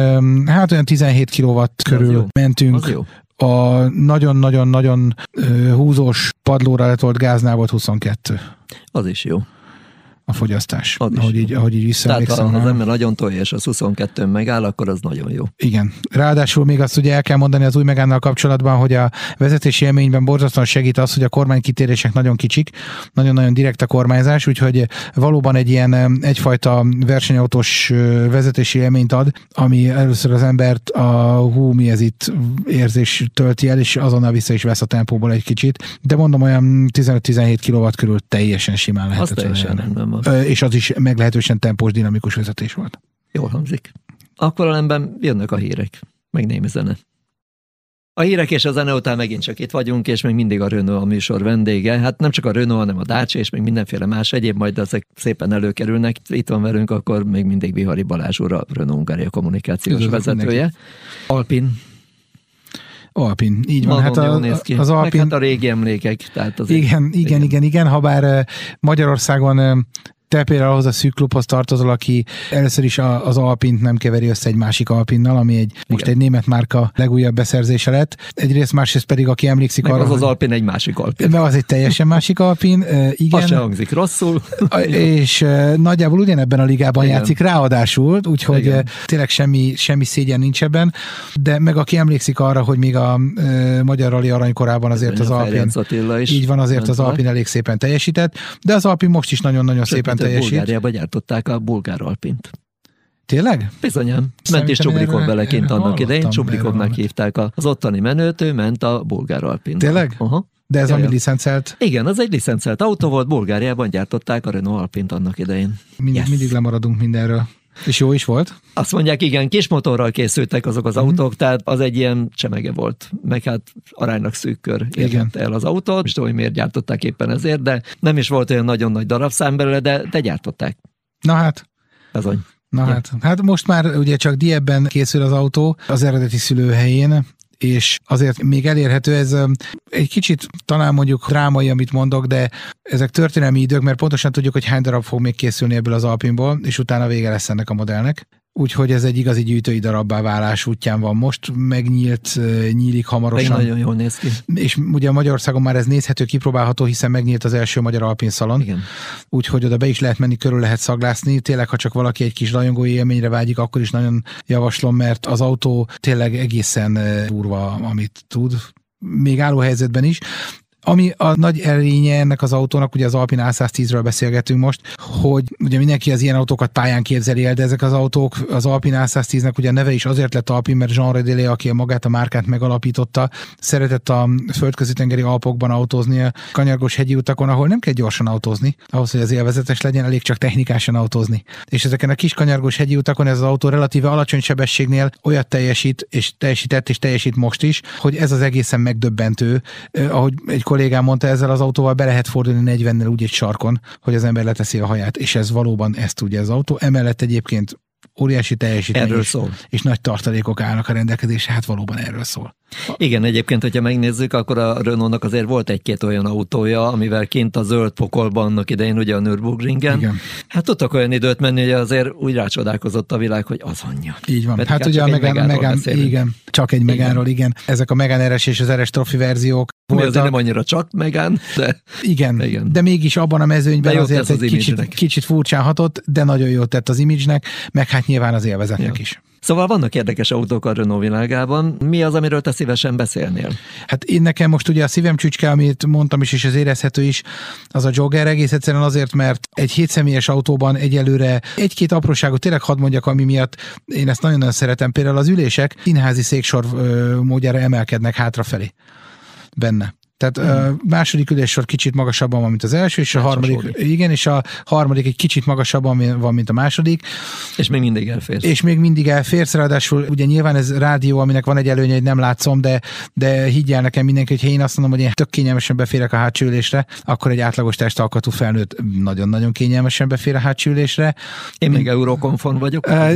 hát olyan 17 kW körül mentünk. A nagyon-nagyon-nagyon húzós padlóra letolt gáznál volt 22. Az is jó a fogyasztás. Az ahogy, így, ahogy így. Tehát ha az ember nagyon tolja, és a 22 megáll, akkor az nagyon jó. Igen. Ráadásul még azt ugye el kell mondani az új megánnal kapcsolatban, hogy a vezetési élményben borzasztóan segít az, hogy a kormánykitérések nagyon kicsik, nagyon-nagyon direkt a kormányzás, úgyhogy valóban egy ilyen egyfajta versenyautós vezetési élményt ad, ami először az embert a hú, mi ez itt érzés tölti el, és azonnal vissza is vesz a tempóból egy kicsit. De mondom, olyan 15-17 kW körül teljesen simán lehet. Az teljesen rendben és az is meglehetősen tempós, dinamikus vezetés volt. Jól hangzik. Akkor ellenben jönnek a hírek, meg némi zene. A hírek és a zene után megint csak itt vagyunk, és még mindig a Renault a műsor vendége. Hát nem csak a Renault, hanem a Dacia, és még mindenféle más egyéb, majd ezek szépen előkerülnek. Itt van velünk akkor még mindig Vihari Balázs úr, a Renault Hungária kommunikációs Üdvözlök vezetője. Neki. Alpin. Alpin, így van. hát a, az Alpin... Meg hát a régi emlékek. Tehát az igen, igen, igen, igen, igen, ha bár Magyarországon te például ahhoz a szűk klubhoz tartozol, aki először is az Alpint nem keveri össze egy másik Alpinnal, ami egy Igen. most egy német márka legújabb beszerzése lett. Egyrészt, másrészt pedig, aki emlékszik Meg arra, az az Alpin egy másik Alpin. Mert az egy teljesen másik Alpin, igen. Az se hangzik rosszul. és nagyjából ugyanebben a ligában Igen. játszik ráadásul, úgyhogy Igen. tényleg semmi, semmi szégyen nincs ebben, de meg aki emlékszik arra, hogy még a Magyar Rali aranykorában azért az Alpin, így van, azért az Alpin elég szépen teljesített, de az Alpin most is nagyon-nagyon szépen teljesít. Bulgáriában gyártották a bulgár alpint. Tényleg? Bizonyám. Ment is Csubrikov vele kint annak idején. Csubrikovnak hívták az ottani menőt, ő ment a bulgár alpint. Tényleg? Aha. De ez Jaj, ami licencelt? Igen, az egy licencelt autó volt, Bulgáriában gyártották a Renault Alpint annak idején. Mind, yes. Mindig lemaradunk mindenről. És jó is volt? Azt mondják, igen, kis motorral készültek azok az mm. autók, tehát az egy ilyen csemege volt, meg hát aránylag szűk kör érhette el az autót, és tudom, hogy miért gyártották éppen ezért, de nem is volt olyan nagyon nagy darabszám belőle, de, de gyártották. Na hát. Bizony. Na ja. hát, hát most már ugye csak Diebben készül az autó az eredeti szülőhelyén, és azért még elérhető ez egy kicsit talán mondjuk drámai, amit mondok, de ezek történelmi idők, mert pontosan tudjuk, hogy hány darab fog még készülni ebből az Alpinból, és utána vége lesz ennek a modellnek. Úgyhogy ez egy igazi gyűjtői darabbá válás útján van most, megnyílt, nyílik hamarosan. Még nagyon jól néz ki. És ugye Magyarországon már ez nézhető, kipróbálható, hiszen megnyílt az első magyar alpin szalon. Igen. Úgyhogy oda be is lehet menni, körül lehet szaglászni. Tényleg, ha csak valaki egy kis rajongói élményre vágyik, akkor is nagyon javaslom, mert az autó tényleg egészen durva, amit tud még álló helyzetben is. Ami a nagy erénye ennek az autónak, ugye az Alpine A110-ről beszélgetünk most, hogy ugye mindenki az ilyen autókat pályán képzeli el, de ezek az autók, az Alpine A110-nek ugye a neve is azért lett Alpine, mert Jean Redélé, aki magát a márkát megalapította, szeretett a földközi tengeri Alpokban autózni a kanyargós hegyi utakon, ahol nem kell gyorsan autózni, ahhoz, hogy az élvezetes legyen, elég csak technikásan autózni. És ezeken a kis kanyargós hegyi utakon ez az autó relatíve alacsony sebességnél olyat teljesít, és teljesített, és teljesít most is, hogy ez az egészen megdöbbentő, ahogy egy kollégám mondta, ezzel az autóval be lehet fordulni 40-nel úgy egy sarkon, hogy az ember leteszi a haját, és ez valóban ezt tudja az autó. Emellett egyébként óriási teljesítmény erről és, szól. és nagy tartalékok állnak a rendelkezésre, hát valóban erről szól. Igen, egyébként, hogyha megnézzük, akkor a Renault-nak azért volt egy-két olyan autója, amivel kint a zöld pokolban annak idején, ugye a Nürburgringen. Igen. Hát tudtak olyan időt menni, hogy azért úgy rácsodálkozott a világ, hogy az anyja. Így van. Pedig hát, hát ugye a Megán, Megán igen, csak egy Megánról, igen. Ezek a Megán RS és az RS Trophy verziók voltak. azért nem annyira csak Megán, de... Igen, igen, de mégis abban a mezőnyben azért egy kicsit, kicsit furcsán hatott, de nagyon jót tett az imidzsnek, meg hát nyilván az élvezetnek ja. is. Szóval vannak érdekes autók a Renault világában. Mi az, amiről te szívesen beszélnél? Hát én nekem most ugye a szívem csücske, amit mondtam is, és az érezhető is, az a Jogger egész egyszerűen azért, mert egy hétszemélyes autóban egyelőre egy-két apróságot tényleg hadd mondjak, ami miatt én ezt nagyon-nagyon szeretem. Például az ülések színházi széksor módjára emelkednek hátrafelé benne. Tehát a második üléssor kicsit magasabban van, mint az első, és a harmadik, igen, és a harmadik egy kicsit magasabban van, mint a második. És még mindig elférsz. És még mindig elférsz, ráadásul ugye nyilván ez rádió, aminek van egy előnye, hogy nem látszom, de, de higgyel nekem mindenki, hogy ha én azt mondom, hogy én tök kényelmesen beférek a hátsó ülésre, akkor egy átlagos testalkatú felnőtt nagyon-nagyon kényelmesen befér a hátsó ülésre. Én még Euroconfon vagyok, te,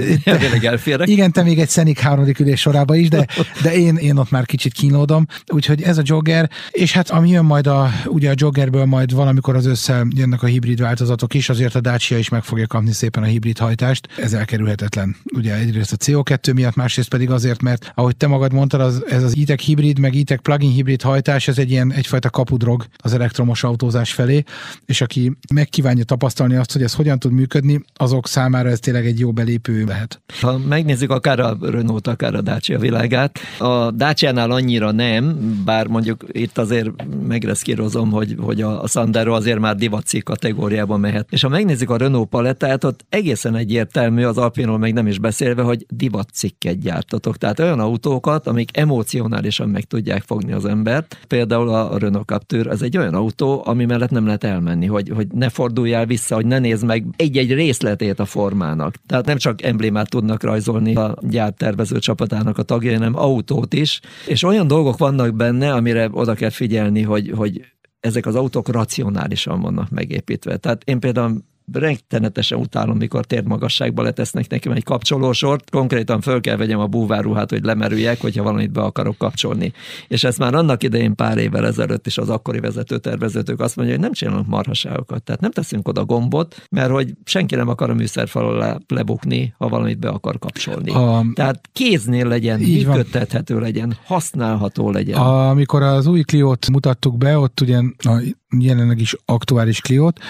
elférek. Igen, te még egy Szenik harmadik ülés sorába is, de, de én, én ott már kicsit kínlódom. Úgyhogy ez a jogger, és hát ami jön majd a, ugye a joggerből majd valamikor az össze jönnek a hibrid változatok is, azért a Dacia is meg fogja kapni szépen a hibrid hajtást. Ez elkerülhetetlen. Ugye egyrészt a CO2 miatt, másrészt pedig azért, mert ahogy te magad mondtad, az, ez az e hibrid, meg e plug-in hibrid hajtás, ez egy ilyen egyfajta kapudrog az elektromos autózás felé, és aki megkívánja tapasztalni azt, hogy ez hogyan tud működni, azok számára ez tényleg egy jó belépő lehet. Ha megnézzük akár a Renault, akár a Dacia világát, a Dacia-nál annyira nem, bár mondjuk itt azért megreszkírozom, hogy, hogy a, Sandero azért már divaci kategóriában mehet. És ha megnézzük a Renault palettát, ott egészen egyértelmű, az Alpinról meg nem is beszélve, hogy divatcikket gyártatok. Tehát olyan autókat, amik emocionálisan meg tudják fogni az embert. Például a Renault Captur, ez egy olyan autó, ami mellett nem lehet elmenni, hogy, hogy ne forduljál vissza, hogy ne nézd meg egy-egy részletét a formának. Tehát nem csak emblémát tudnak rajzolni a gyártervező csapatának a tagjai, hanem autót is, és olyan dolgok vannak benne, amire oda kell figyelni, hogy, hogy ezek az autók racionálisan vannak megépítve. Tehát én például rettenetesen utálom, mikor térmagasságba letesznek nekem egy kapcsolósort, konkrétan föl kell vegyem a búváruhát, hogy lemerüljek, hogyha valamit be akarok kapcsolni. És ezt már annak idején pár évvel ezelőtt is az akkori vezetőtervezőtők azt mondja, hogy nem csinálunk marhaságokat, tehát nem teszünk oda gombot, mert hogy senki nem akar a műszerfal alá lebukni, ha valamit be akar kapcsolni. A... Tehát kéznél legyen, működtethető legyen, használható legyen. A, amikor az új Clio-t mutattuk be, ott ugye a jelenleg is aktuális Clio-t,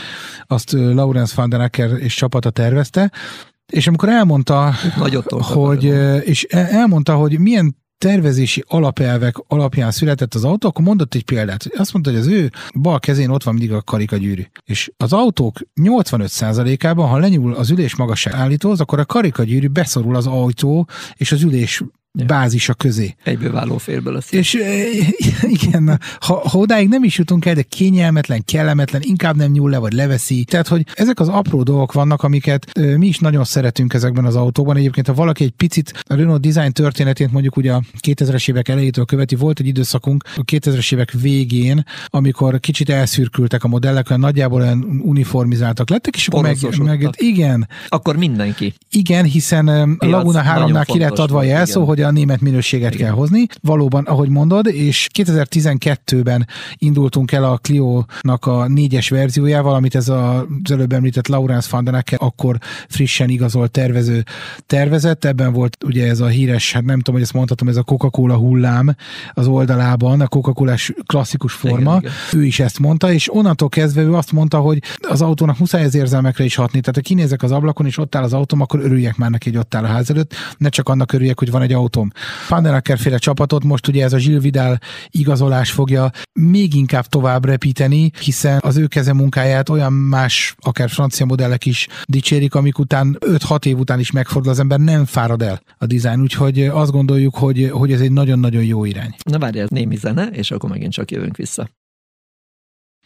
azt Lawrence van der Acker és csapata tervezte, és amikor elmondta, hogy, és elmondta, hogy milyen tervezési alapelvek alapján született az autó, akkor mondott egy példát. Azt mondta, hogy az ő bal kezén ott van mindig a karikagyűrű. És az autók 85%-ában, ha lenyúl az ülés magasság állítóz, akkor a karikagyűrű beszorul az autó és az ülés bázisa közé. Egyből váló félből lesz. És igen, ha, ha odáig nem is jutunk el, de kényelmetlen, kellemetlen, inkább nem nyúl le, vagy leveszi. Tehát, hogy ezek az apró dolgok vannak, amiket mi is nagyon szeretünk ezekben az autókban. Egyébként, ha valaki egy picit a Renault design történetét mondjuk ugye a 2000-es évek elejétől követi, volt egy időszakunk a 2000-es évek végén, amikor kicsit elszürkültek a modellek, olyan nagyjából olyan uniformizáltak lettek, és akkor meg, meg, igen. Akkor mindenki. Igen, hiszen a Laguna 3-nál ki lett adva a jelszó, hogy a német minőséget Igen. kell hozni. Valóban, ahogy mondod, és 2012-ben indultunk el a Clio-nak a négyes verziójával, amit ez a, az előbb említett Laurence van den akkor frissen igazolt tervező tervezett. Ebben volt ugye ez a híres, hát nem tudom, hogy ezt mondhatom, ez a Coca-Cola hullám az oldalában, a coca klasszikus forma. Igen, igen. Ő is ezt mondta, és onnantól kezdve ő azt mondta, hogy az autónak muszáj az érzelmekre is hatni. Tehát ha kinézek az ablakon, és ott áll az autóm, akkor örüljek már neki, hogy ott áll a ház előtt, ne csak annak örüljek, hogy van egy autóm. Fandenacker féle csapatot most ugye ez a Gilles Vidal igazolás fogja még inkább tovább repíteni, hiszen az ő keze munkáját olyan más, akár francia modellek is dicsérik, amik után 5-6 év után is megfordul az ember, nem fárad el a dizájn, úgyhogy azt gondoljuk, hogy, hogy ez egy nagyon-nagyon jó irány. Na várj, ez némi zene, és akkor megint csak jövünk vissza.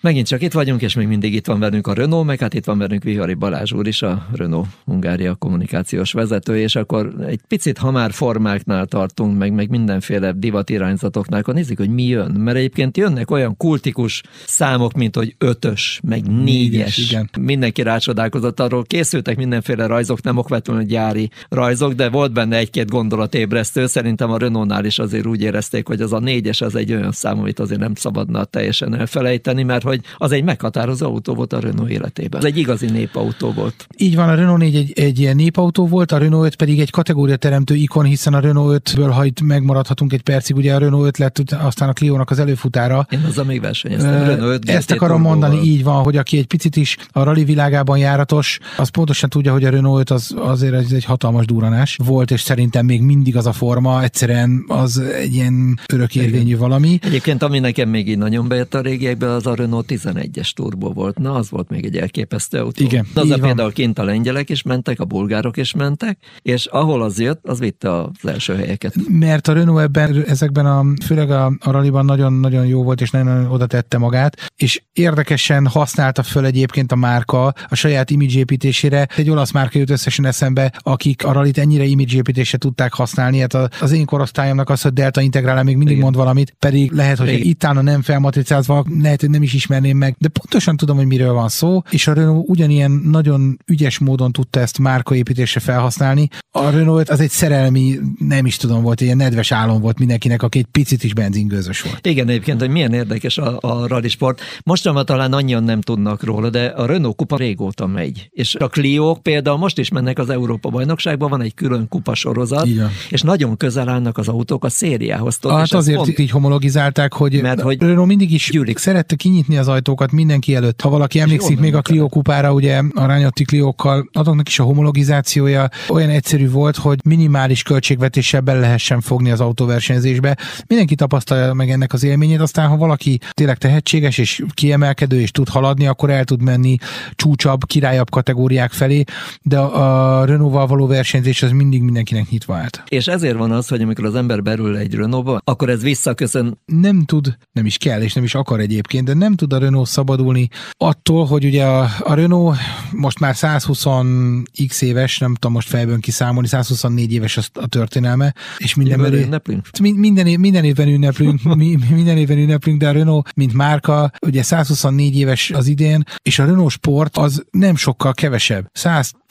Megint csak itt vagyunk, és még mindig itt van velünk a Renault, meg hát itt van velünk Vihari Balázs úr is, a Renault Hungária kommunikációs vezető, és akkor egy picit, ha már formáknál tartunk, meg, meg mindenféle divatirányzatoknál, akkor nézzük, hogy mi jön. Mert egyébként jönnek olyan kultikus számok, mint hogy ötös, meg négyes. négyes igen. Mindenki rácsodálkozott arról, készültek mindenféle rajzok, nem okvetlenül gyári rajzok, de volt benne egy-két gondolatébresztő. Szerintem a Renault-nál is azért úgy érezték, hogy az a négyes az egy olyan szám, amit azért nem szabadna teljesen elfelejteni, mert hogy az egy meghatározó autó volt a Renault életében. Ez egy igazi népautó volt. Így van, a Renault 4 egy, egy ilyen népautó volt, a Renault 5 pedig egy kategória teremtő ikon, hiszen a Renault 5-ből, ha itt megmaradhatunk egy percig, ugye a Renault 5 lett aztán a Clio-nak az előfutára. Én azzal még versenyeztem. Renault 5 Ezt akarom mondani, így van, hogy aki egy picit is a rally világában járatos, az pontosan tudja, hogy a Renault 5 az, azért ez egy hatalmas duranás volt, és szerintem még mindig az a forma, egyszerűen az egy ilyen örökérvényű valami. Egyébként, ami nekem még így nagyon bejött a régiekben, az a Renault Renault 11-es turbo volt. Na, az volt még egy elképesztő autó. Igen, az a például kint a lengyelek is mentek, a bulgárok is mentek, és ahol az jött, az vitte az első helyeket. Mert a Renault ebben, ezekben a, főleg a, a rallyban nagyon-nagyon jó volt, és nagyon oda tette magát, és érdekesen használta föl egyébként a márka a saját image építésére. Egy olasz márka jut összesen eszembe, akik a rallyt ennyire image építésre tudták használni. Hát az én korosztályomnak az, hogy Delta Integrál még mindig Igen. mond valamit, pedig lehet, hogy itt állna nem felmatricázva, lehet, hogy nem is ismerném meg, de pontosan tudom, hogy miről van szó, és a Renault ugyanilyen nagyon ügyes módon tudta ezt márkaépítésre felhasználni. A Renault az egy szerelmi, nem is tudom, volt, ilyen nedves álom volt mindenkinek, aki egy picit is benzingőzös volt. Igen, egyébként, hogy milyen érdekes a, a rally sport. Mostanában talán annyian nem tudnak róla, de a Renault kupa régóta megy. És a clio például most is mennek az Európa bajnokságban, van egy külön kupa sorozat, Igen. és nagyon közel állnak az autók a szériához. Hát azért pont... így homologizálták, hogy, mert, hogy Renault mindig is gyűlik. szerette kinyitni az ajtókat mindenki előtt. Ha valaki emlékszik még a Clio kupára, ugye a Rányotti Cliókkal, azoknak is a homologizációja olyan egyszerű volt, hogy minimális költségvetéssel be lehessen fogni az autóversenyzésbe. Mindenki tapasztalja meg ennek az élményét, aztán ha valaki tényleg tehetséges és kiemelkedő és tud haladni, akkor el tud menni csúcsabb, királyabb kategóriák felé, de a Renault-val való versenyzés az mindig mindenkinek nyitva állt. És ezért van az, hogy amikor az ember berül egy Renault-ba, akkor ez visszaköszön. Nem tud, nem is kell, és nem is akar egyébként, de nem tud a Renault szabadulni attól, hogy ugye a, a Renault most már 120x éves, nem tudom most fejből kiszámolni, 124 éves a, a történelme, és minden, évben ünneplünk? Minden, minden évben ünneplünk, mi, minden évben ünneplünk, de a Renault, mint márka, ugye 124 éves az idén, és a Renault Sport az nem sokkal kevesebb.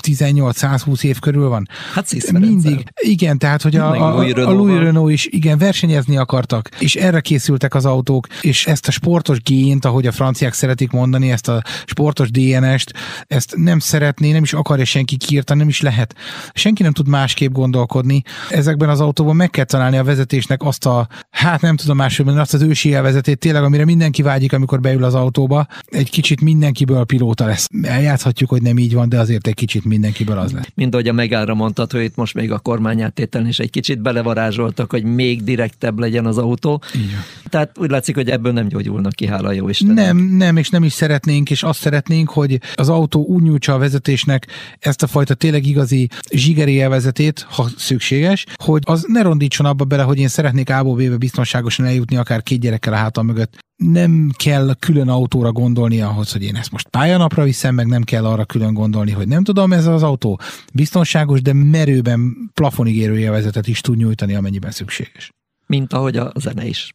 118-120 év körül van. Hát Mindig. Igen, tehát, hogy a, a, a Louis Renault is igen, versenyezni akartak, és erre készültek az autók, és ezt a sportos gént, ahogy a franciák szeretik mondani, ezt a sportos DNS-t, ezt nem szeretné, nem is akarja senki kiírtani, nem is lehet. Senki nem tud másképp gondolkodni. Ezekben az autóban meg kell találni a vezetésnek azt a, hát nem tudom máshogy azt az ősi elvezetét tényleg, amire mindenki vágyik, amikor beül az autóba. Egy kicsit mindenkiből pilóta lesz. Eljátszhatjuk, hogy nem így van, de azért egy kicsit mindenkiből az lesz. Mint ahogy a megállra mondtad, hogy itt most még a kormányáttételen is egy kicsit belevarázsoltak, hogy még direktebb legyen az autó. Igen. Tehát úgy látszik, hogy ebből nem gyógyulnak ki, hála jó Isten. Nem, nem, és nem is szeretnénk, és azt szeretnénk, hogy az autó úgy nyújtsa a vezetésnek ezt a fajta tényleg igazi zsigeri élvezetét, ha szükséges, hogy az ne rondítson abba bele, hogy én szeretnék A-ból B-be biztonságosan eljutni, akár két gyerekkel a hátam mögött. Nem kell külön autóra gondolni ahhoz, hogy én ezt most pályanapra viszem, meg nem kell arra külön gondolni, hogy nem tudom, ez az autó biztonságos, de merőben plafonig érő élvezetet is tud nyújtani, amennyiben szükséges. Mint ahogy a zene is.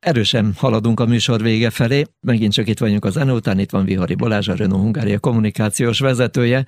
Erősen haladunk a műsor vége felé. Megint csak itt vagyunk a zene után, itt van Vihari Balázs, a Renault Hungária kommunikációs vezetője,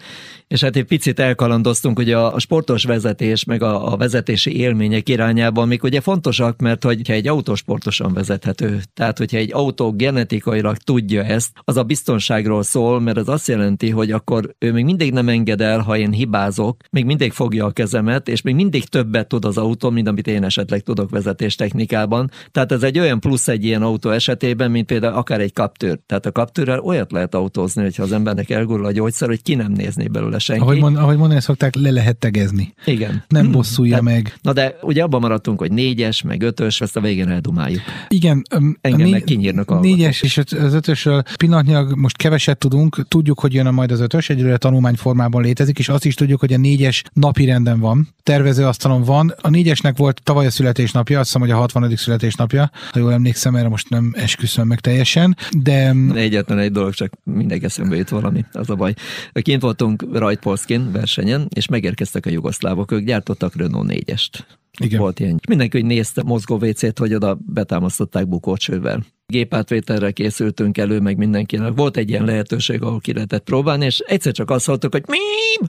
és hát egy picit elkalandoztunk ugye a, sportos vezetés, meg a, a vezetési élmények irányába, amik ugye fontosak, mert hogyha egy autó sportosan vezethető, tehát hogyha egy autó genetikailag tudja ezt, az a biztonságról szól, mert az azt jelenti, hogy akkor ő még mindig nem enged el, ha én hibázok, még mindig fogja a kezemet, és még mindig többet tud az autó, mint amit én esetleg tudok vezetéstechnikában. Tehát ez egy olyan plusz egy ilyen autó esetében, mint például akár egy kaptőr. Tehát a kaptőrrel olyat lehet autózni, hogyha az embernek elgurul a gyógyszer, hogy ki nem nézné belőle senki. Ahogy, mond, ahogy mondani szokták, le lehet tegezni. Igen. Nem hmm. bosszulja Tehát, meg. Na de ugye abban maradtunk, hogy négyes, meg ötös, ezt a végén eldumáljuk. Igen. Engem meg kinyírnak a Négyes és az ötösről pillanatnyilag most keveset tudunk, tudjuk, hogy jön a majd az ötös, egyelőre tanulmány formában létezik, és azt is tudjuk, hogy a négyes napi renden van, tervezőasztalon van. A négyesnek volt tavaly a születésnapja, azt hiszem, hogy a 60. születésnapja, ha jól emlékszem, erre most nem esküszöm meg teljesen, de... Egyetlen egy dolog, csak mindegy eszembe jut valami, az a baj. Kint voltunk Rajtpolszkin versenyen, és megérkeztek a jugoszlávok, ők gyártottak Renault 4-est. Igen. Volt ilyen. Mindenki, hogy nézte mozgó WC-t, hogy oda betámasztották bukócsővel gépátvételre készültünk elő, meg mindenkinek. Volt egy ilyen lehetőség, ahol ki lehetett próbálni, és egyszer csak azt hallottuk, hogy mi,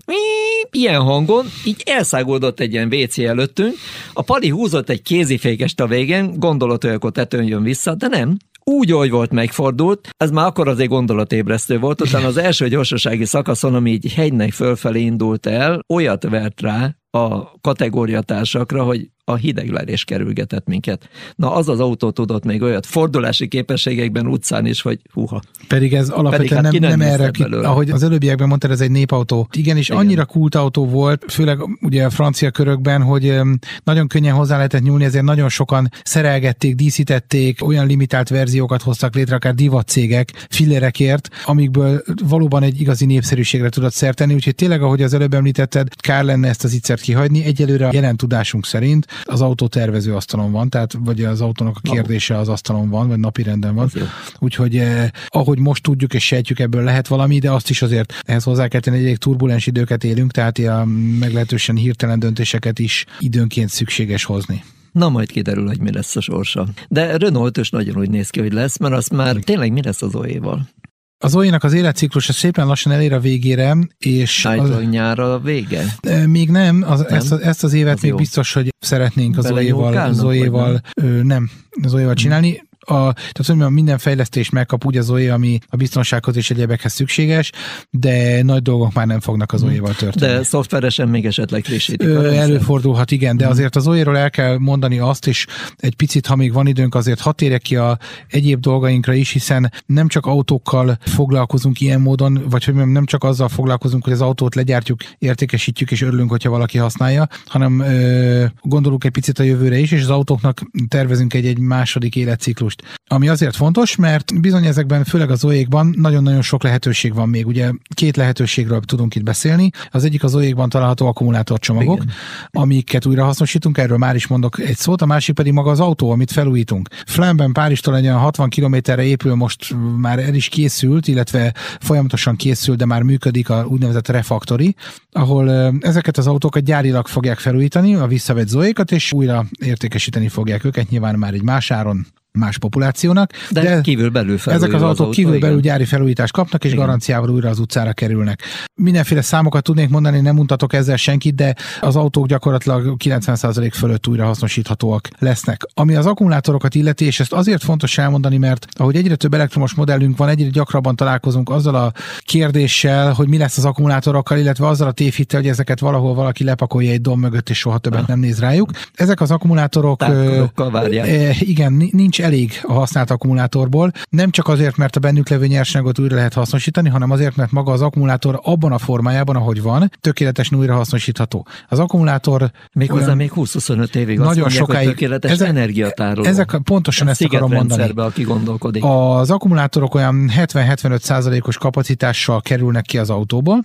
mi, ilyen hangon, így elszágódott egy ilyen WC előttünk, a Pali húzott egy kézifékest a végén, gondolat, hogy akkor tetőn jön vissza, de nem, úgy, hogy volt megfordult, ez már akkor azért gondolatébresztő volt, utána az első gyorsasági szakaszon, ami így hegynek fölfelé indult el, olyat vert rá a kategóriatársakra, hogy a hidegverés kerülgetett minket. Na, az az autó tudott még olyat fordulási képességekben utcán is, hogy húha. Pedig ez alapvetően Pedig hát nem, nem, erre, ki, ahogy az előbbiekben mondtad, ez egy népautó. Igen, és Igen. annyira kult autó volt, főleg ugye a francia körökben, hogy nagyon könnyen hozzá lehetett nyúlni, ezért nagyon sokan szerelgették, díszítették, olyan limitált verziókat hoztak létre, akár divat cégek fillerekért, amikből valóban egy igazi népszerűségre tudott szerteni, úgyhogy tényleg, ahogy az előbb említetted, kár lenne ezt az ittszert kihagyni. Egyelőre a jelen tudásunk szerint az autó tervező asztalon van, tehát vagy az autónak a kérdése az asztalon van, vagy napi renden van. Úgyhogy eh, ahogy most tudjuk és sejtjük, ebből lehet valami, de azt is azért ehhez hozzá kell tenni, hogy turbulens időket élünk, tehát a meglehetősen hirtelen döntéseket is időnként szükséges hozni. Na majd kiderül, hogy mi lesz a sorsa. De Renault is nagyon úgy néz ki, hogy lesz, mert azt már tényleg mi lesz az oéval? Az olyénak az életciklusa szépen lassan elér a végére, és... Állítólag nyárra a vége? Még nem, az, nem? Ezt, ezt az évet az még jó. biztos, hogy szeretnénk az Zoéval, Zoéval nem? nem, az Zoéval csinálni a, tehát hogy minden fejlesztés megkap úgy az OE, ami a biztonsághoz és egyebekhez szükséges, de nagy dolgok már nem fognak az OE-val történni. De szoftveresen még esetleg frissítik. Előfordulhat, igen, de azért az OE-ról el kell mondani azt, és egy picit, ha még van időnk, azért hat térek ki a egyéb dolgainkra is, hiszen nem csak autókkal foglalkozunk ilyen módon, vagy hogy nem csak azzal foglalkozunk, hogy az autót legyártjuk, értékesítjük és örülünk, hogyha valaki használja, hanem ö, gondolunk egy picit a jövőre is, és az autóknak tervezünk egy, egy második életciklus most. Ami azért fontos, mert bizony ezekben, főleg az OE-kban nagyon-nagyon sok lehetőség van még. Ugye két lehetőségről tudunk itt beszélni. Az egyik az OE-kban található akkumulátorcsomagok, Igen. amiket újra hasznosítunk, erről már is mondok egy szót, a másik pedig maga az autó, amit felújítunk. Flemben Párizstól egy 60 kilométerre épül, most már el is készült, illetve folyamatosan készül, de már működik a úgynevezett refactory, ahol ezeket az autókat gyárilag fogják felújítani, a visszavett zoékat, és újra értékesíteni fogják őket, nyilván már egy más áron, más populációnak. De, de kívül belül Ezek az autók az kívül belül gyári felújítást kapnak, és igen. garanciával újra az utcára kerülnek. Mindenféle számokat tudnék mondani, nem mutatok ezzel senkit, de az autók gyakorlatilag 90% fölött újra hasznosíthatóak lesznek. Ami az akkumulátorokat illeti, és ezt azért fontos elmondani, mert ahogy egyre több elektromos modellünk van, egyre gyakrabban találkozunk azzal a kérdéssel, hogy mi lesz az akkumulátorokkal, illetve azzal a tévhittel, hogy ezeket valahol valaki lepakolja egy dom mögött, és soha többet nem néz rájuk. Ezek az akkumulátorok. Tárkarokkal várják. Igen, nincs elég a használt akkumulátorból. Nem csak azért, mert a bennük levő nyersanyagot újra lehet hasznosítani, hanem azért, mert maga az akkumulátor abban a formájában, ahogy van, tökéletesen újra hasznosítható. Az akkumulátor Méghozzá olyan, még 20-25 évig nagyon mondják, sokáig, tökéletes ezek, energiatároló. Ezek pontosan ezt akarom mondani. aki gondolkodik. Az akkumulátorok olyan 70-75 százalékos kapacitással kerülnek ki az autóból,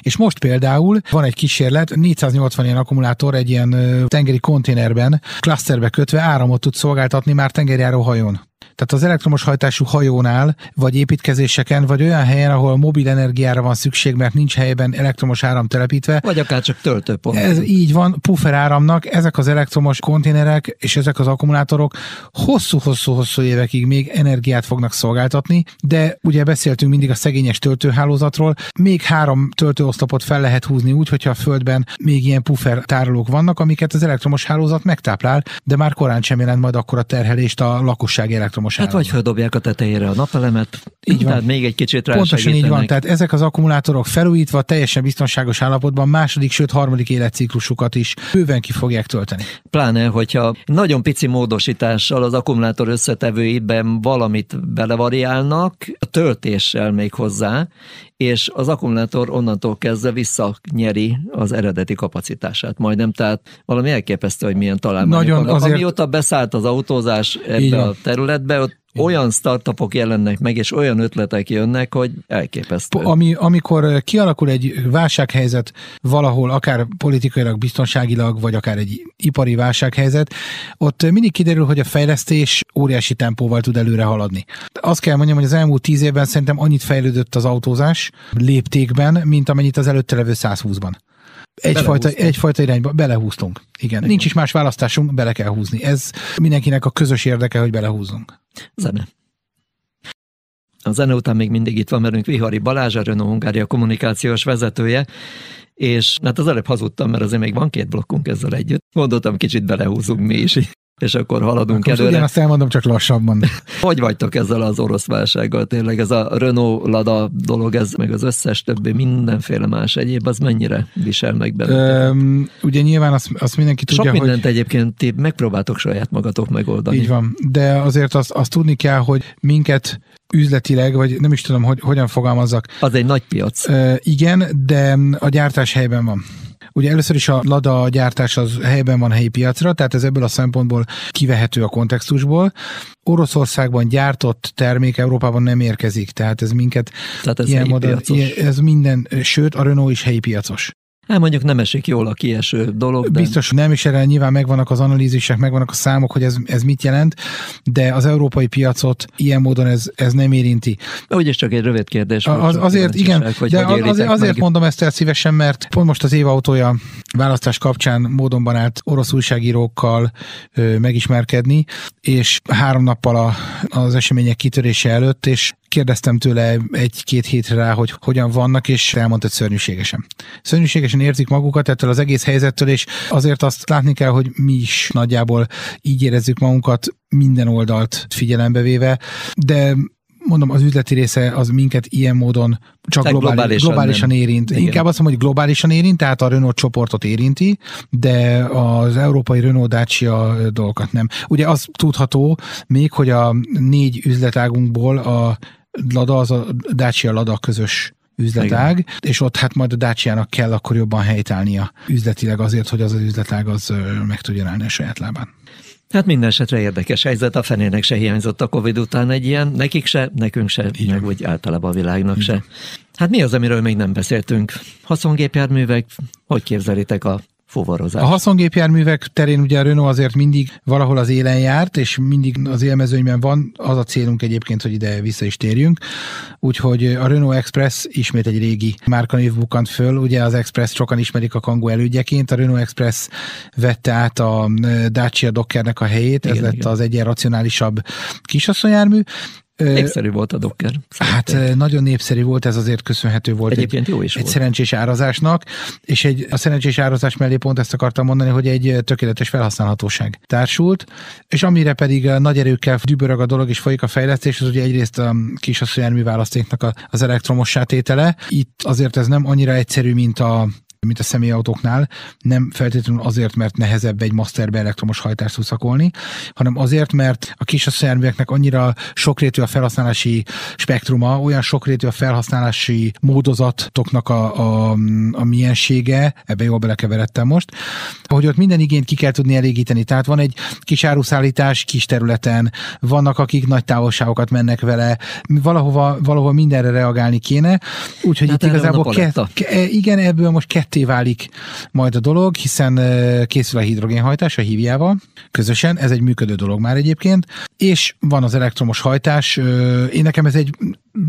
és most például van egy kísérlet, 480 ilyen akkumulátor egy ilyen tengeri konténerben, klaszterbe kötve áramot tud szolgáltatni már tengerjáró hajón. Tehát az elektromos hajtású hajónál, vagy építkezéseken, vagy olyan helyen, ahol mobil energiára van szükség, mert nincs helyben elektromos áram telepítve. Vagy akár csak töltőpont. Ez így van, puffer áramnak, ezek az elektromos konténerek és ezek az akkumulátorok hosszú-hosszú-hosszú évekig még energiát fognak szolgáltatni, de ugye beszéltünk mindig a szegényes töltőhálózatról, még három töltőoszlopot fel lehet húzni úgy, hogyha a földben még ilyen puffer tárolók vannak, amiket az elektromos hálózat megtáplál, de már korán sem jelent majd akkor a terhelést a lakosság elektromos elektromos Hát vagy feldobják a tetejére a napelemet, így van. még egy kicsit rá Pontosan így van, tehát ezek az akkumulátorok felújítva teljesen biztonságos állapotban második, sőt harmadik életciklusukat is bőven ki fogják tölteni. Pláne, hogyha nagyon pici módosítással az akkumulátor összetevőiben valamit belevariálnak, a töltéssel még hozzá, és az akkumulátor onnantól kezdve visszanyeri az eredeti kapacitását majdnem, tehát valami elképesztő, hogy milyen találmányok Nagyon vannak. Azért... Amióta beszállt az autózás ebbe a területbe, ott olyan startupok jelennek meg, és olyan ötletek jönnek, hogy elképesztő. Ami, amikor kialakul egy válsághelyzet valahol, akár politikailag, biztonságilag, vagy akár egy ipari válsághelyzet, ott mindig kiderül, hogy a fejlesztés óriási tempóval tud előre haladni. Azt kell mondjam, hogy az elmúlt tíz évben szerintem annyit fejlődött az autózás léptékben, mint amennyit az előtte levő 120-ban. Egyfajta, egyfajta irányba belehúztunk. Igen. Igen. Nincs is más választásunk, bele kell húzni. Ez mindenkinek a közös érdeke, hogy belehúzzunk. Zene. A zene után még mindig itt van velünk Vihari Balázs, a Renault Hungária kommunikációs vezetője, és hát az előbb hazudtam, mert azért még van két blokkunk ezzel együtt. Gondoltam, kicsit belehúzunk mi is és akkor haladunk akkor előre. Igen, azt elmondom, csak lassabban. hogy vagytok ezzel az orosz válsággal tényleg? Ez a Renault Lada dolog, ez meg az összes többi mindenféle más egyéb, az mennyire visel meg benneteket? ugye nyilván azt, azt mindenki tudja, Sok mindent hogy... egyébként ti megpróbáltok saját magatok megoldani. Így van, de azért azt, azt tudni kell, hogy minket üzletileg, vagy nem is tudom, hogy hogyan fogalmazzak. Az egy nagy piac. Uh, igen, de a gyártás helyben van. Ugye először is a Lada gyártás az helyben van helyi piacra, tehát ez ebből a szempontból kivehető a kontextusból. Oroszországban gyártott termék Európában nem érkezik, tehát ez minket tehát ez ilyen módon, ez minden, sőt a Renault is helyi piacos. Hát mondjuk nem esik jól a kieső dolog. De... Biztos nem, is erre nyilván megvannak az analízisek, megvannak a számok, hogy ez, ez mit jelent, de az európai piacot ilyen módon ez, ez nem érinti. Úgyis csak egy rövid kérdés. Az, azért, igen, hogy de hogy azért, azért meg... mondom ezt el szívesen, mert pont most az évautója választás kapcsán módonban állt orosz újságírókkal ö, megismerkedni, és három nappal a, az események kitörése előtt, és kérdeztem tőle egy-két hétre rá, hogy hogyan vannak, és elmondta, hogy szörnyűségesen. Szörnyűségesen érzik magukat ettől az egész helyzettől, és azért azt látni kell, hogy mi is nagyjából így érezzük magunkat minden oldalt figyelembe véve, de mondom, az üzleti része az minket ilyen módon csak globális, globálisan, globálisan érint. Igen. Inkább azt mondom, hogy globálisan érint, tehát a Renault csoportot érinti, de az európai Renault Dacia dolgokat nem. Ugye az tudható még, hogy a négy üzletágunkból a Lada az a Dacia Lada közös üzletág, Igen. és ott hát majd a Dacia-nak kell akkor jobban helytállnia üzletileg azért, hogy az az üzletág az meg tudjon állni a saját lábán. Hát minden esetre érdekes helyzet, a fenének se hiányzott a Covid után egy ilyen, nekik se, nekünk se, Igen. meg úgy általában a világnak Igen. se. Hát mi az, amiről még nem beszéltünk? Haszongépjárművek, hogy képzelitek a fuvarozás. A haszongépjárművek terén ugye a Renault azért mindig valahol az élen járt, és mindig az élmezőnyben van. Az a célunk egyébként, hogy ide vissza is térjünk. Úgyhogy a Renault Express ismét egy régi márkanév bukant föl. Ugye az Express sokan ismerik a Kangoo elődjeként. A Renault Express vette át a Dacia Dockernek a helyét. Igen, Ez lett igen. az egyen racionálisabb kisasszonyjármű. Népszerű volt a Docker. Szerintem. Hát nagyon népszerű volt, ez azért köszönhető volt Egyébként egy, jó is egy volt. szerencsés árazásnak, és egy, a szerencsés árazás mellé pont ezt akartam mondani, hogy egy tökéletes felhasználhatóság társult, és amire pedig nagy erőkkel dübörög a dolog és folyik a fejlesztés, az ugye egyrészt a kisasszonyjármű választéknak az elektromos tétele. Itt azért ez nem annyira egyszerű, mint a mint a személyautóknál, nem feltétlenül azért, mert nehezebb egy masterbe elektromos hajtást szuszakolni, hanem azért, mert a kis járműveknek annyira sokrétű a felhasználási spektruma, olyan sokrétű a felhasználási módozatoknak a, a, a miensége, ebbe jól belekeveredtem most, hogy ott minden igényt ki kell tudni elégíteni. Tehát van egy kis áruszállítás kis területen, vannak akik nagy távolságokat mennek vele, valahova, valahova mindenre reagálni kéne, úgyhogy hát itt igazából ke, ke, igen, ebből most ketté válik majd a dolog, hiszen készül a hidrogénhajtás a hívjával. Közösen, ez egy működő dolog már egyébként, és van az elektromos hajtás, én nekem ez egy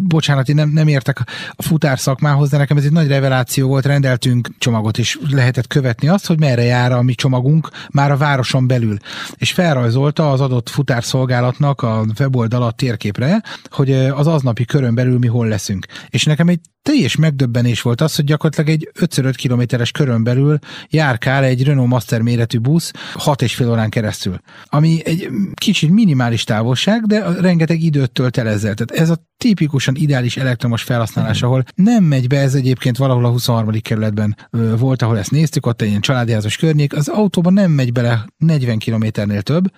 bocsánat, én nem, nem értek a futár szakmához, de nekem ez egy nagy reveláció volt, rendeltünk csomagot, és lehetett követni azt, hogy merre jár a mi csomagunk már a városon belül. És felrajzolta az adott futárszolgálatnak a weboldal a térképre, hogy az aznapi körön belül mi hol leszünk. És nekem egy teljes megdöbbenés volt az, hogy gyakorlatilag egy 5 kilométeres körön belül járkál egy Renault Master méretű busz 6 és fél órán keresztül. Ami egy kicsit minimális távolság, de rengeteg időt tölt el ezzel. Tehát ez a tipikusan ideális elektromos felhasználás, ahol nem megy be, ez egyébként valahol a 23. kerületben volt, ahol ezt néztük, ott egy ilyen családjázos környék, az autóban nem megy bele 40 kilométernél több,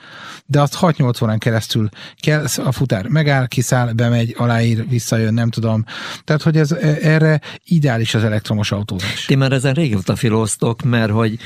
de azt 6-8 órán keresztül kell, a futár megáll, kiszáll, bemegy, aláír, visszajön, nem tudom. Tehát, hogy ez erre ideális az elektromos autózás. Ti már ezen régóta filóztok, mert hogy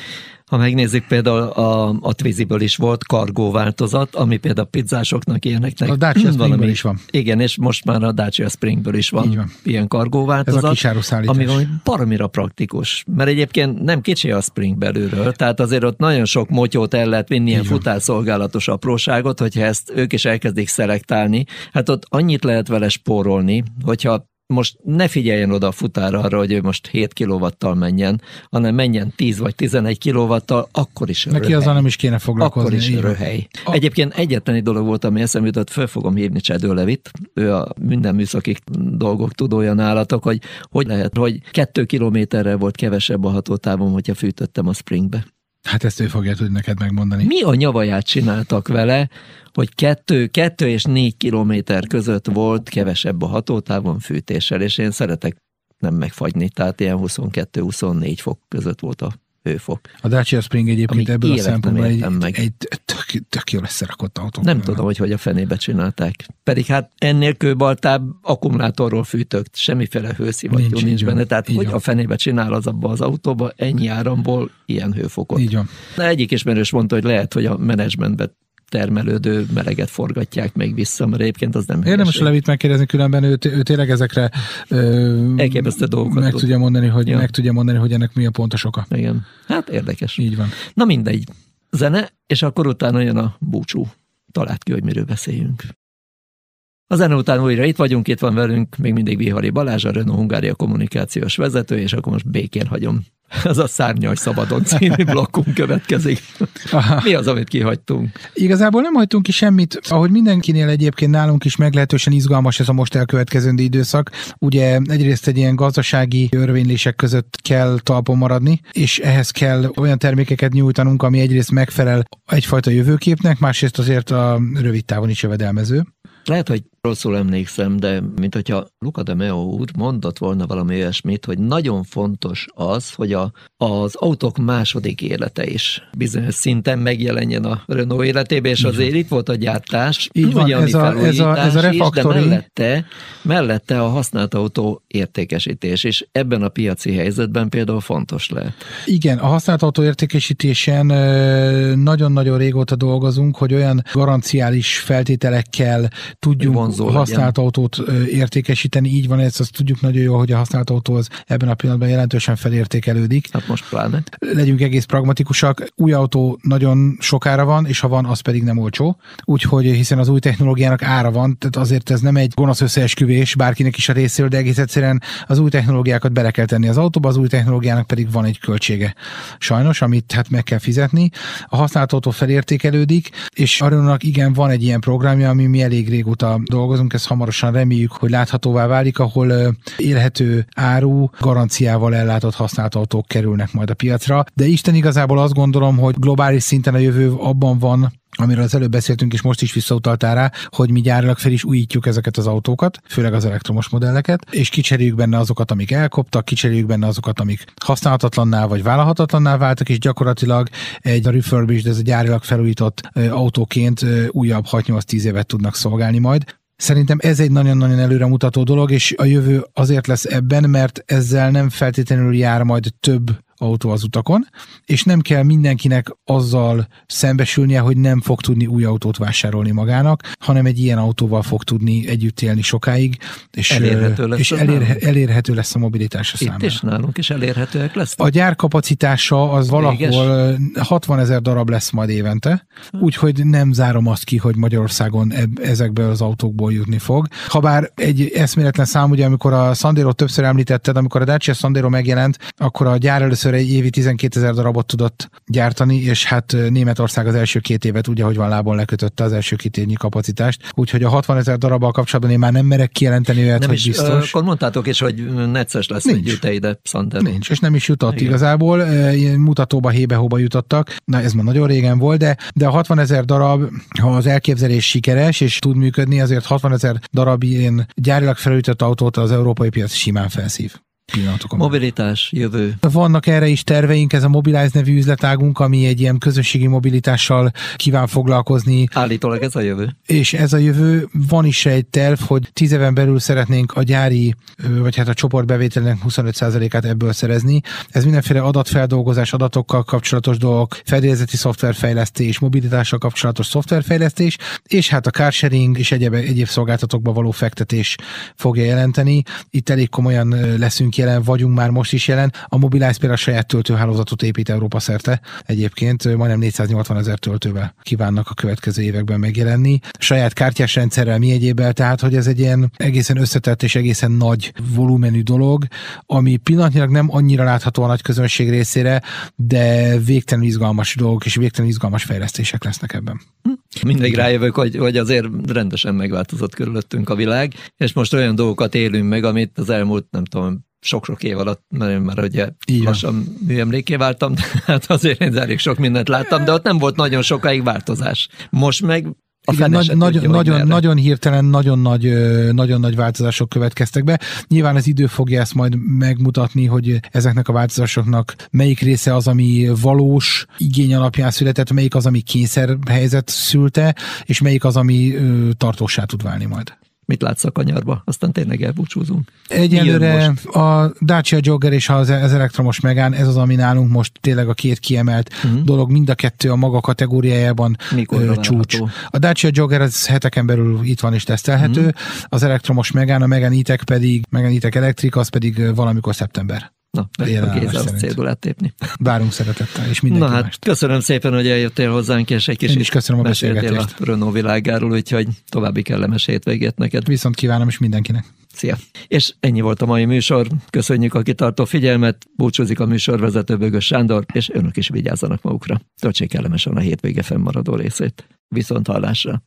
ha megnézzük, például a, a Twiziből is volt kargó változat, ami például pizzásoknak ilyeneknek. A Dacia valami, is van. Igen, és most már a Dacia Springből is van, van. ilyen kargó változat. Ez a ami baromira praktikus. Mert egyébként nem kicsi a Spring belülről, tehát azért ott nagyon sok motyót el lehet vinni, ilyen futárszolgálatos apróságot, hogyha ezt ők is elkezdik szelektálni. Hát ott annyit lehet vele spórolni, hogyha most ne figyeljen oda a futára arra, hogy ő most 7 kilovattal menjen, hanem menjen 10 vagy 11 kilovattal, akkor is Neki röhely. azzal nem is kéne foglalkozni. Akkor is így röhely. A... Egyébként egyetlen egy dolog volt, ami eszembe jutott, föl fogom hívni Csedő Levit, ő a minden műszaki dolgok tudója nálatok, hogy hogy lehet, hogy kettő kilométerrel volt kevesebb a hatótávon, hogyha fűtöttem a springbe. Hát ezt ő fogja tudni neked megmondani. Mi a nyavaját csináltak vele, hogy kettő, kettő és négy kilométer között volt kevesebb a hatótávon fűtéssel, és én szeretek nem megfagyni, tehát ilyen 22-24 fok között volt a hőfok. A Dacia Spring egyébként ebből a szempontból egy, meg. egy tök, tök jó összerakott autó. Nem tudom, hogy hogy a fenébe csinálták. Pedig hát ennél kőbaltább akkumulátorról fűtök, semmiféle hőszivattyú nincs, nincs benne. Tehát hogy van. a fenébe csinál az abba az autóba, ennyi áramból ilyen hőfokot. Így van. De egyik ismerős mondta, hogy lehet, hogy a menedzsmentben termelődő meleget forgatják meg vissza, mert egyébként az nem Érdemes Levit megkérdezni, különben ő, ő tényleg ezekre ö, Elképesztő dolgokat meg tudja, mondani, hogy, ja. meg tudja mondani, hogy ennek mi a pontos oka. Igen. Hát érdekes. Így van. Na mindegy. Zene, és akkor utána jön a búcsú. Talált ki, hogy miről beszéljünk. A zene után újra itt vagyunk, itt van velünk még mindig Vihari Balázs, a Renault Hungária kommunikációs vezető, és akkor most békén hagyom ez a Szárnyaj Szabadon című blokkunk következik. Aha. Mi az, amit kihagytunk? Igazából nem hagytunk ki semmit, ahogy mindenkinél egyébként nálunk is meglehetősen izgalmas ez a most elkövetkezendő időszak. Ugye egyrészt egy ilyen gazdasági örvénylések között kell talpon maradni, és ehhez kell olyan termékeket nyújtanunk, ami egyrészt megfelel egyfajta jövőképnek, másrészt azért a rövid távon is jövedelmező. Lehet, hogy rosszul emlékszem, de mint hogyha Luca de Meo úr mondott volna valami olyasmit, hogy nagyon fontos az, hogy a, az autók második élete is bizonyos szinten megjelenjen a Renault életébe, és azért itt volt a gyártás, Így van, ez, a, ez, a, ez a refaktori. Is, de mellette, mellette a használt autó értékesítés, és ebben a piaci helyzetben például fontos lehet. Igen, a használt autó értékesítésen nagyon-nagyon régóta dolgozunk, hogy olyan garanciális feltételekkel tudjunk vonzó használt legyen. autót értékesíteni, így van ez, azt tudjuk nagyon jó, hogy a használt autó az ebben a pillanatban jelentősen felértékelődik. Hát most pláne. Legyünk egész pragmatikusak, új autó nagyon sokára van, és ha van, az pedig nem olcsó. Úgyhogy hiszen az új technológiának ára van, tehát azért ez nem egy gonosz összeesküvés bárkinek is a részéről, de egész egyszerűen az új technológiákat bele kell tenni az autóba, az új technológiának pedig van egy költsége. Sajnos, amit hát meg kell fizetni. A használt autó felértékelődik, és arra igen, van egy ilyen programja, ami mi elég régóta dolgozunk ez hamarosan reméljük, hogy láthatóvá válik, ahol élhető áru garanciával ellátott használt autók kerülnek majd a piacra. De Isten igazából azt gondolom, hogy globális szinten a jövő abban van, amiről az előbb beszéltünk, és most is visszautaltál rá, hogy mi gyárilag fel is újítjuk ezeket az autókat, főleg az elektromos modelleket, és kicseréljük benne azokat, amik elkoptak, kicseréljük benne azokat, amik használhatatlanná vagy vállalhatatlanná váltak, és gyakorlatilag egy refurbished, ez a gyárilag felújított autóként újabb 6-8-10 évet tudnak szolgálni majd. Szerintem ez egy nagyon-nagyon előremutató dolog, és a jövő azért lesz ebben, mert ezzel nem feltétlenül jár majd több autó az utakon, és nem kell mindenkinek azzal szembesülnie, hogy nem fog tudni új autót vásárolni magának, hanem egy ilyen autóval fog tudni együtt élni sokáig, és elérhető lesz, és elérhe, elérhető lesz a mobilitás a Itt számára. is nálunk is elérhetőek lesz. A gyár kapacitása az Véges? valahol 60 ezer darab lesz majd évente, úgyhogy nem zárom azt ki, hogy Magyarországon ezekből az autókból jutni fog. Habár egy eszméletlen szám, ugye amikor a Sandero többször említetted, amikor a Dacia Sandero megjelent, akkor a gyár először egy évi 12 ezer darabot tudott gyártani, és hát Németország az első két évet úgy, ahogy van lábon lekötötte az első két évnyi kapacitást. Úgyhogy a 60 ezer darabbal kapcsolatban én már nem merek kijelenteni olyat, nem hogy is, biztos. akkor mondtátok is, hogy necces lesz, Nincs. hogy jut ide Sandero. Nincs, és nem is jutott Igen. igazából, ilyen mutatóba, hébe-hóba jutottak, na ez már nagyon régen volt, de, de a 60 ezer darab, ha az elképzelés sikeres és tud működni, azért 60 ezer darab ilyen gyárilag felújított autót az európai piac simán felszív. Pillanatokon. Mobilitás, jövő. Vannak erre is terveink, ez a Mobilize nevű üzletágunk, ami egy ilyen közösségi mobilitással kíván foglalkozni, Állítólag ez a jövő. és ez a jövő, van is egy terv, hogy tíz éven belül szeretnénk a gyári, vagy hát a csoportbevételnek 25%-át ebből szerezni. Ez mindenféle adatfeldolgozás, adatokkal kapcsolatos dolgok, fedélzeti szoftverfejlesztés, mobilitással kapcsolatos szoftverfejlesztés, és hát a carsharing és egyéb, egyéb szolgáltatókba való fektetés fogja jelenteni. Itt elég komolyan ö, leszünk jelen, vagyunk már most is jelen. A Mobilize például saját töltőhálózatot épít Európa szerte. Egyébként majdnem 480 ezer töltővel kívánnak a következő években megjelenni. Saját kártyás rendszerrel, mi egyébben, tehát hogy ez egy ilyen egészen összetett és egészen nagy volumenű dolog, ami pillanatnyilag nem annyira látható a nagy közönség részére, de végtelenül izgalmas dolgok és végtelenül izgalmas fejlesztések lesznek ebben. Mindig rájövök, hogy, hogy azért rendesen megváltozott körülöttünk a világ, és most olyan dolgokat élünk meg, amit az elmúlt, nem tudom, sok-sok év alatt, mert ugye van. lassan műemléké váltam, de hát azért én elég sok mindent láttam, de ott nem volt nagyon sokáig változás. Most meg a Igen, nagy, se nagyon, tudja, nagyon, merre. nagyon hirtelen, nagyon nagy, nagyon nagy változások következtek be. Nyilván az idő fogja ezt majd megmutatni, hogy ezeknek a változásoknak melyik része az, ami valós igény alapján született, melyik az, ami kényszerhelyzet szülte, és melyik az, ami tartósá tud válni majd. Mit látsz a kanyarba? Aztán tényleg elbúcsúzunk. Egyelőre a Dacia Jogger és az, az elektromos Megán, ez az, ami nálunk most tényleg a két kiemelt Mhm. dolog, mind a kettő a maga kategóriájában Mikorra ö, csúcs. A Dacia Jogger az heteken belül itt van és tesztelhető, Mhm. az elektromos Megán, a Megán E-Tech pedig, Megán E-Tech Electric, az pedig valamikor szeptember. Na, Jelenállás Géza cédulát tépni. Várunk szeretettel, és mindenki Na hát, mást. köszönöm szépen, hogy eljöttél hozzánk, és egy Én kicsit is köszönöm a beszélgetést. a Renault világáról, úgyhogy további kellemes hétvégét neked. Viszont kívánom is mindenkinek. Szia! És ennyi volt a mai műsor. Köszönjük a kitartó figyelmet, búcsúzik a műsorvezető Bögös Sándor, és önök is vigyázzanak magukra. Töltsék kellemesen a hétvége fennmaradó részét. Viszont hallásra!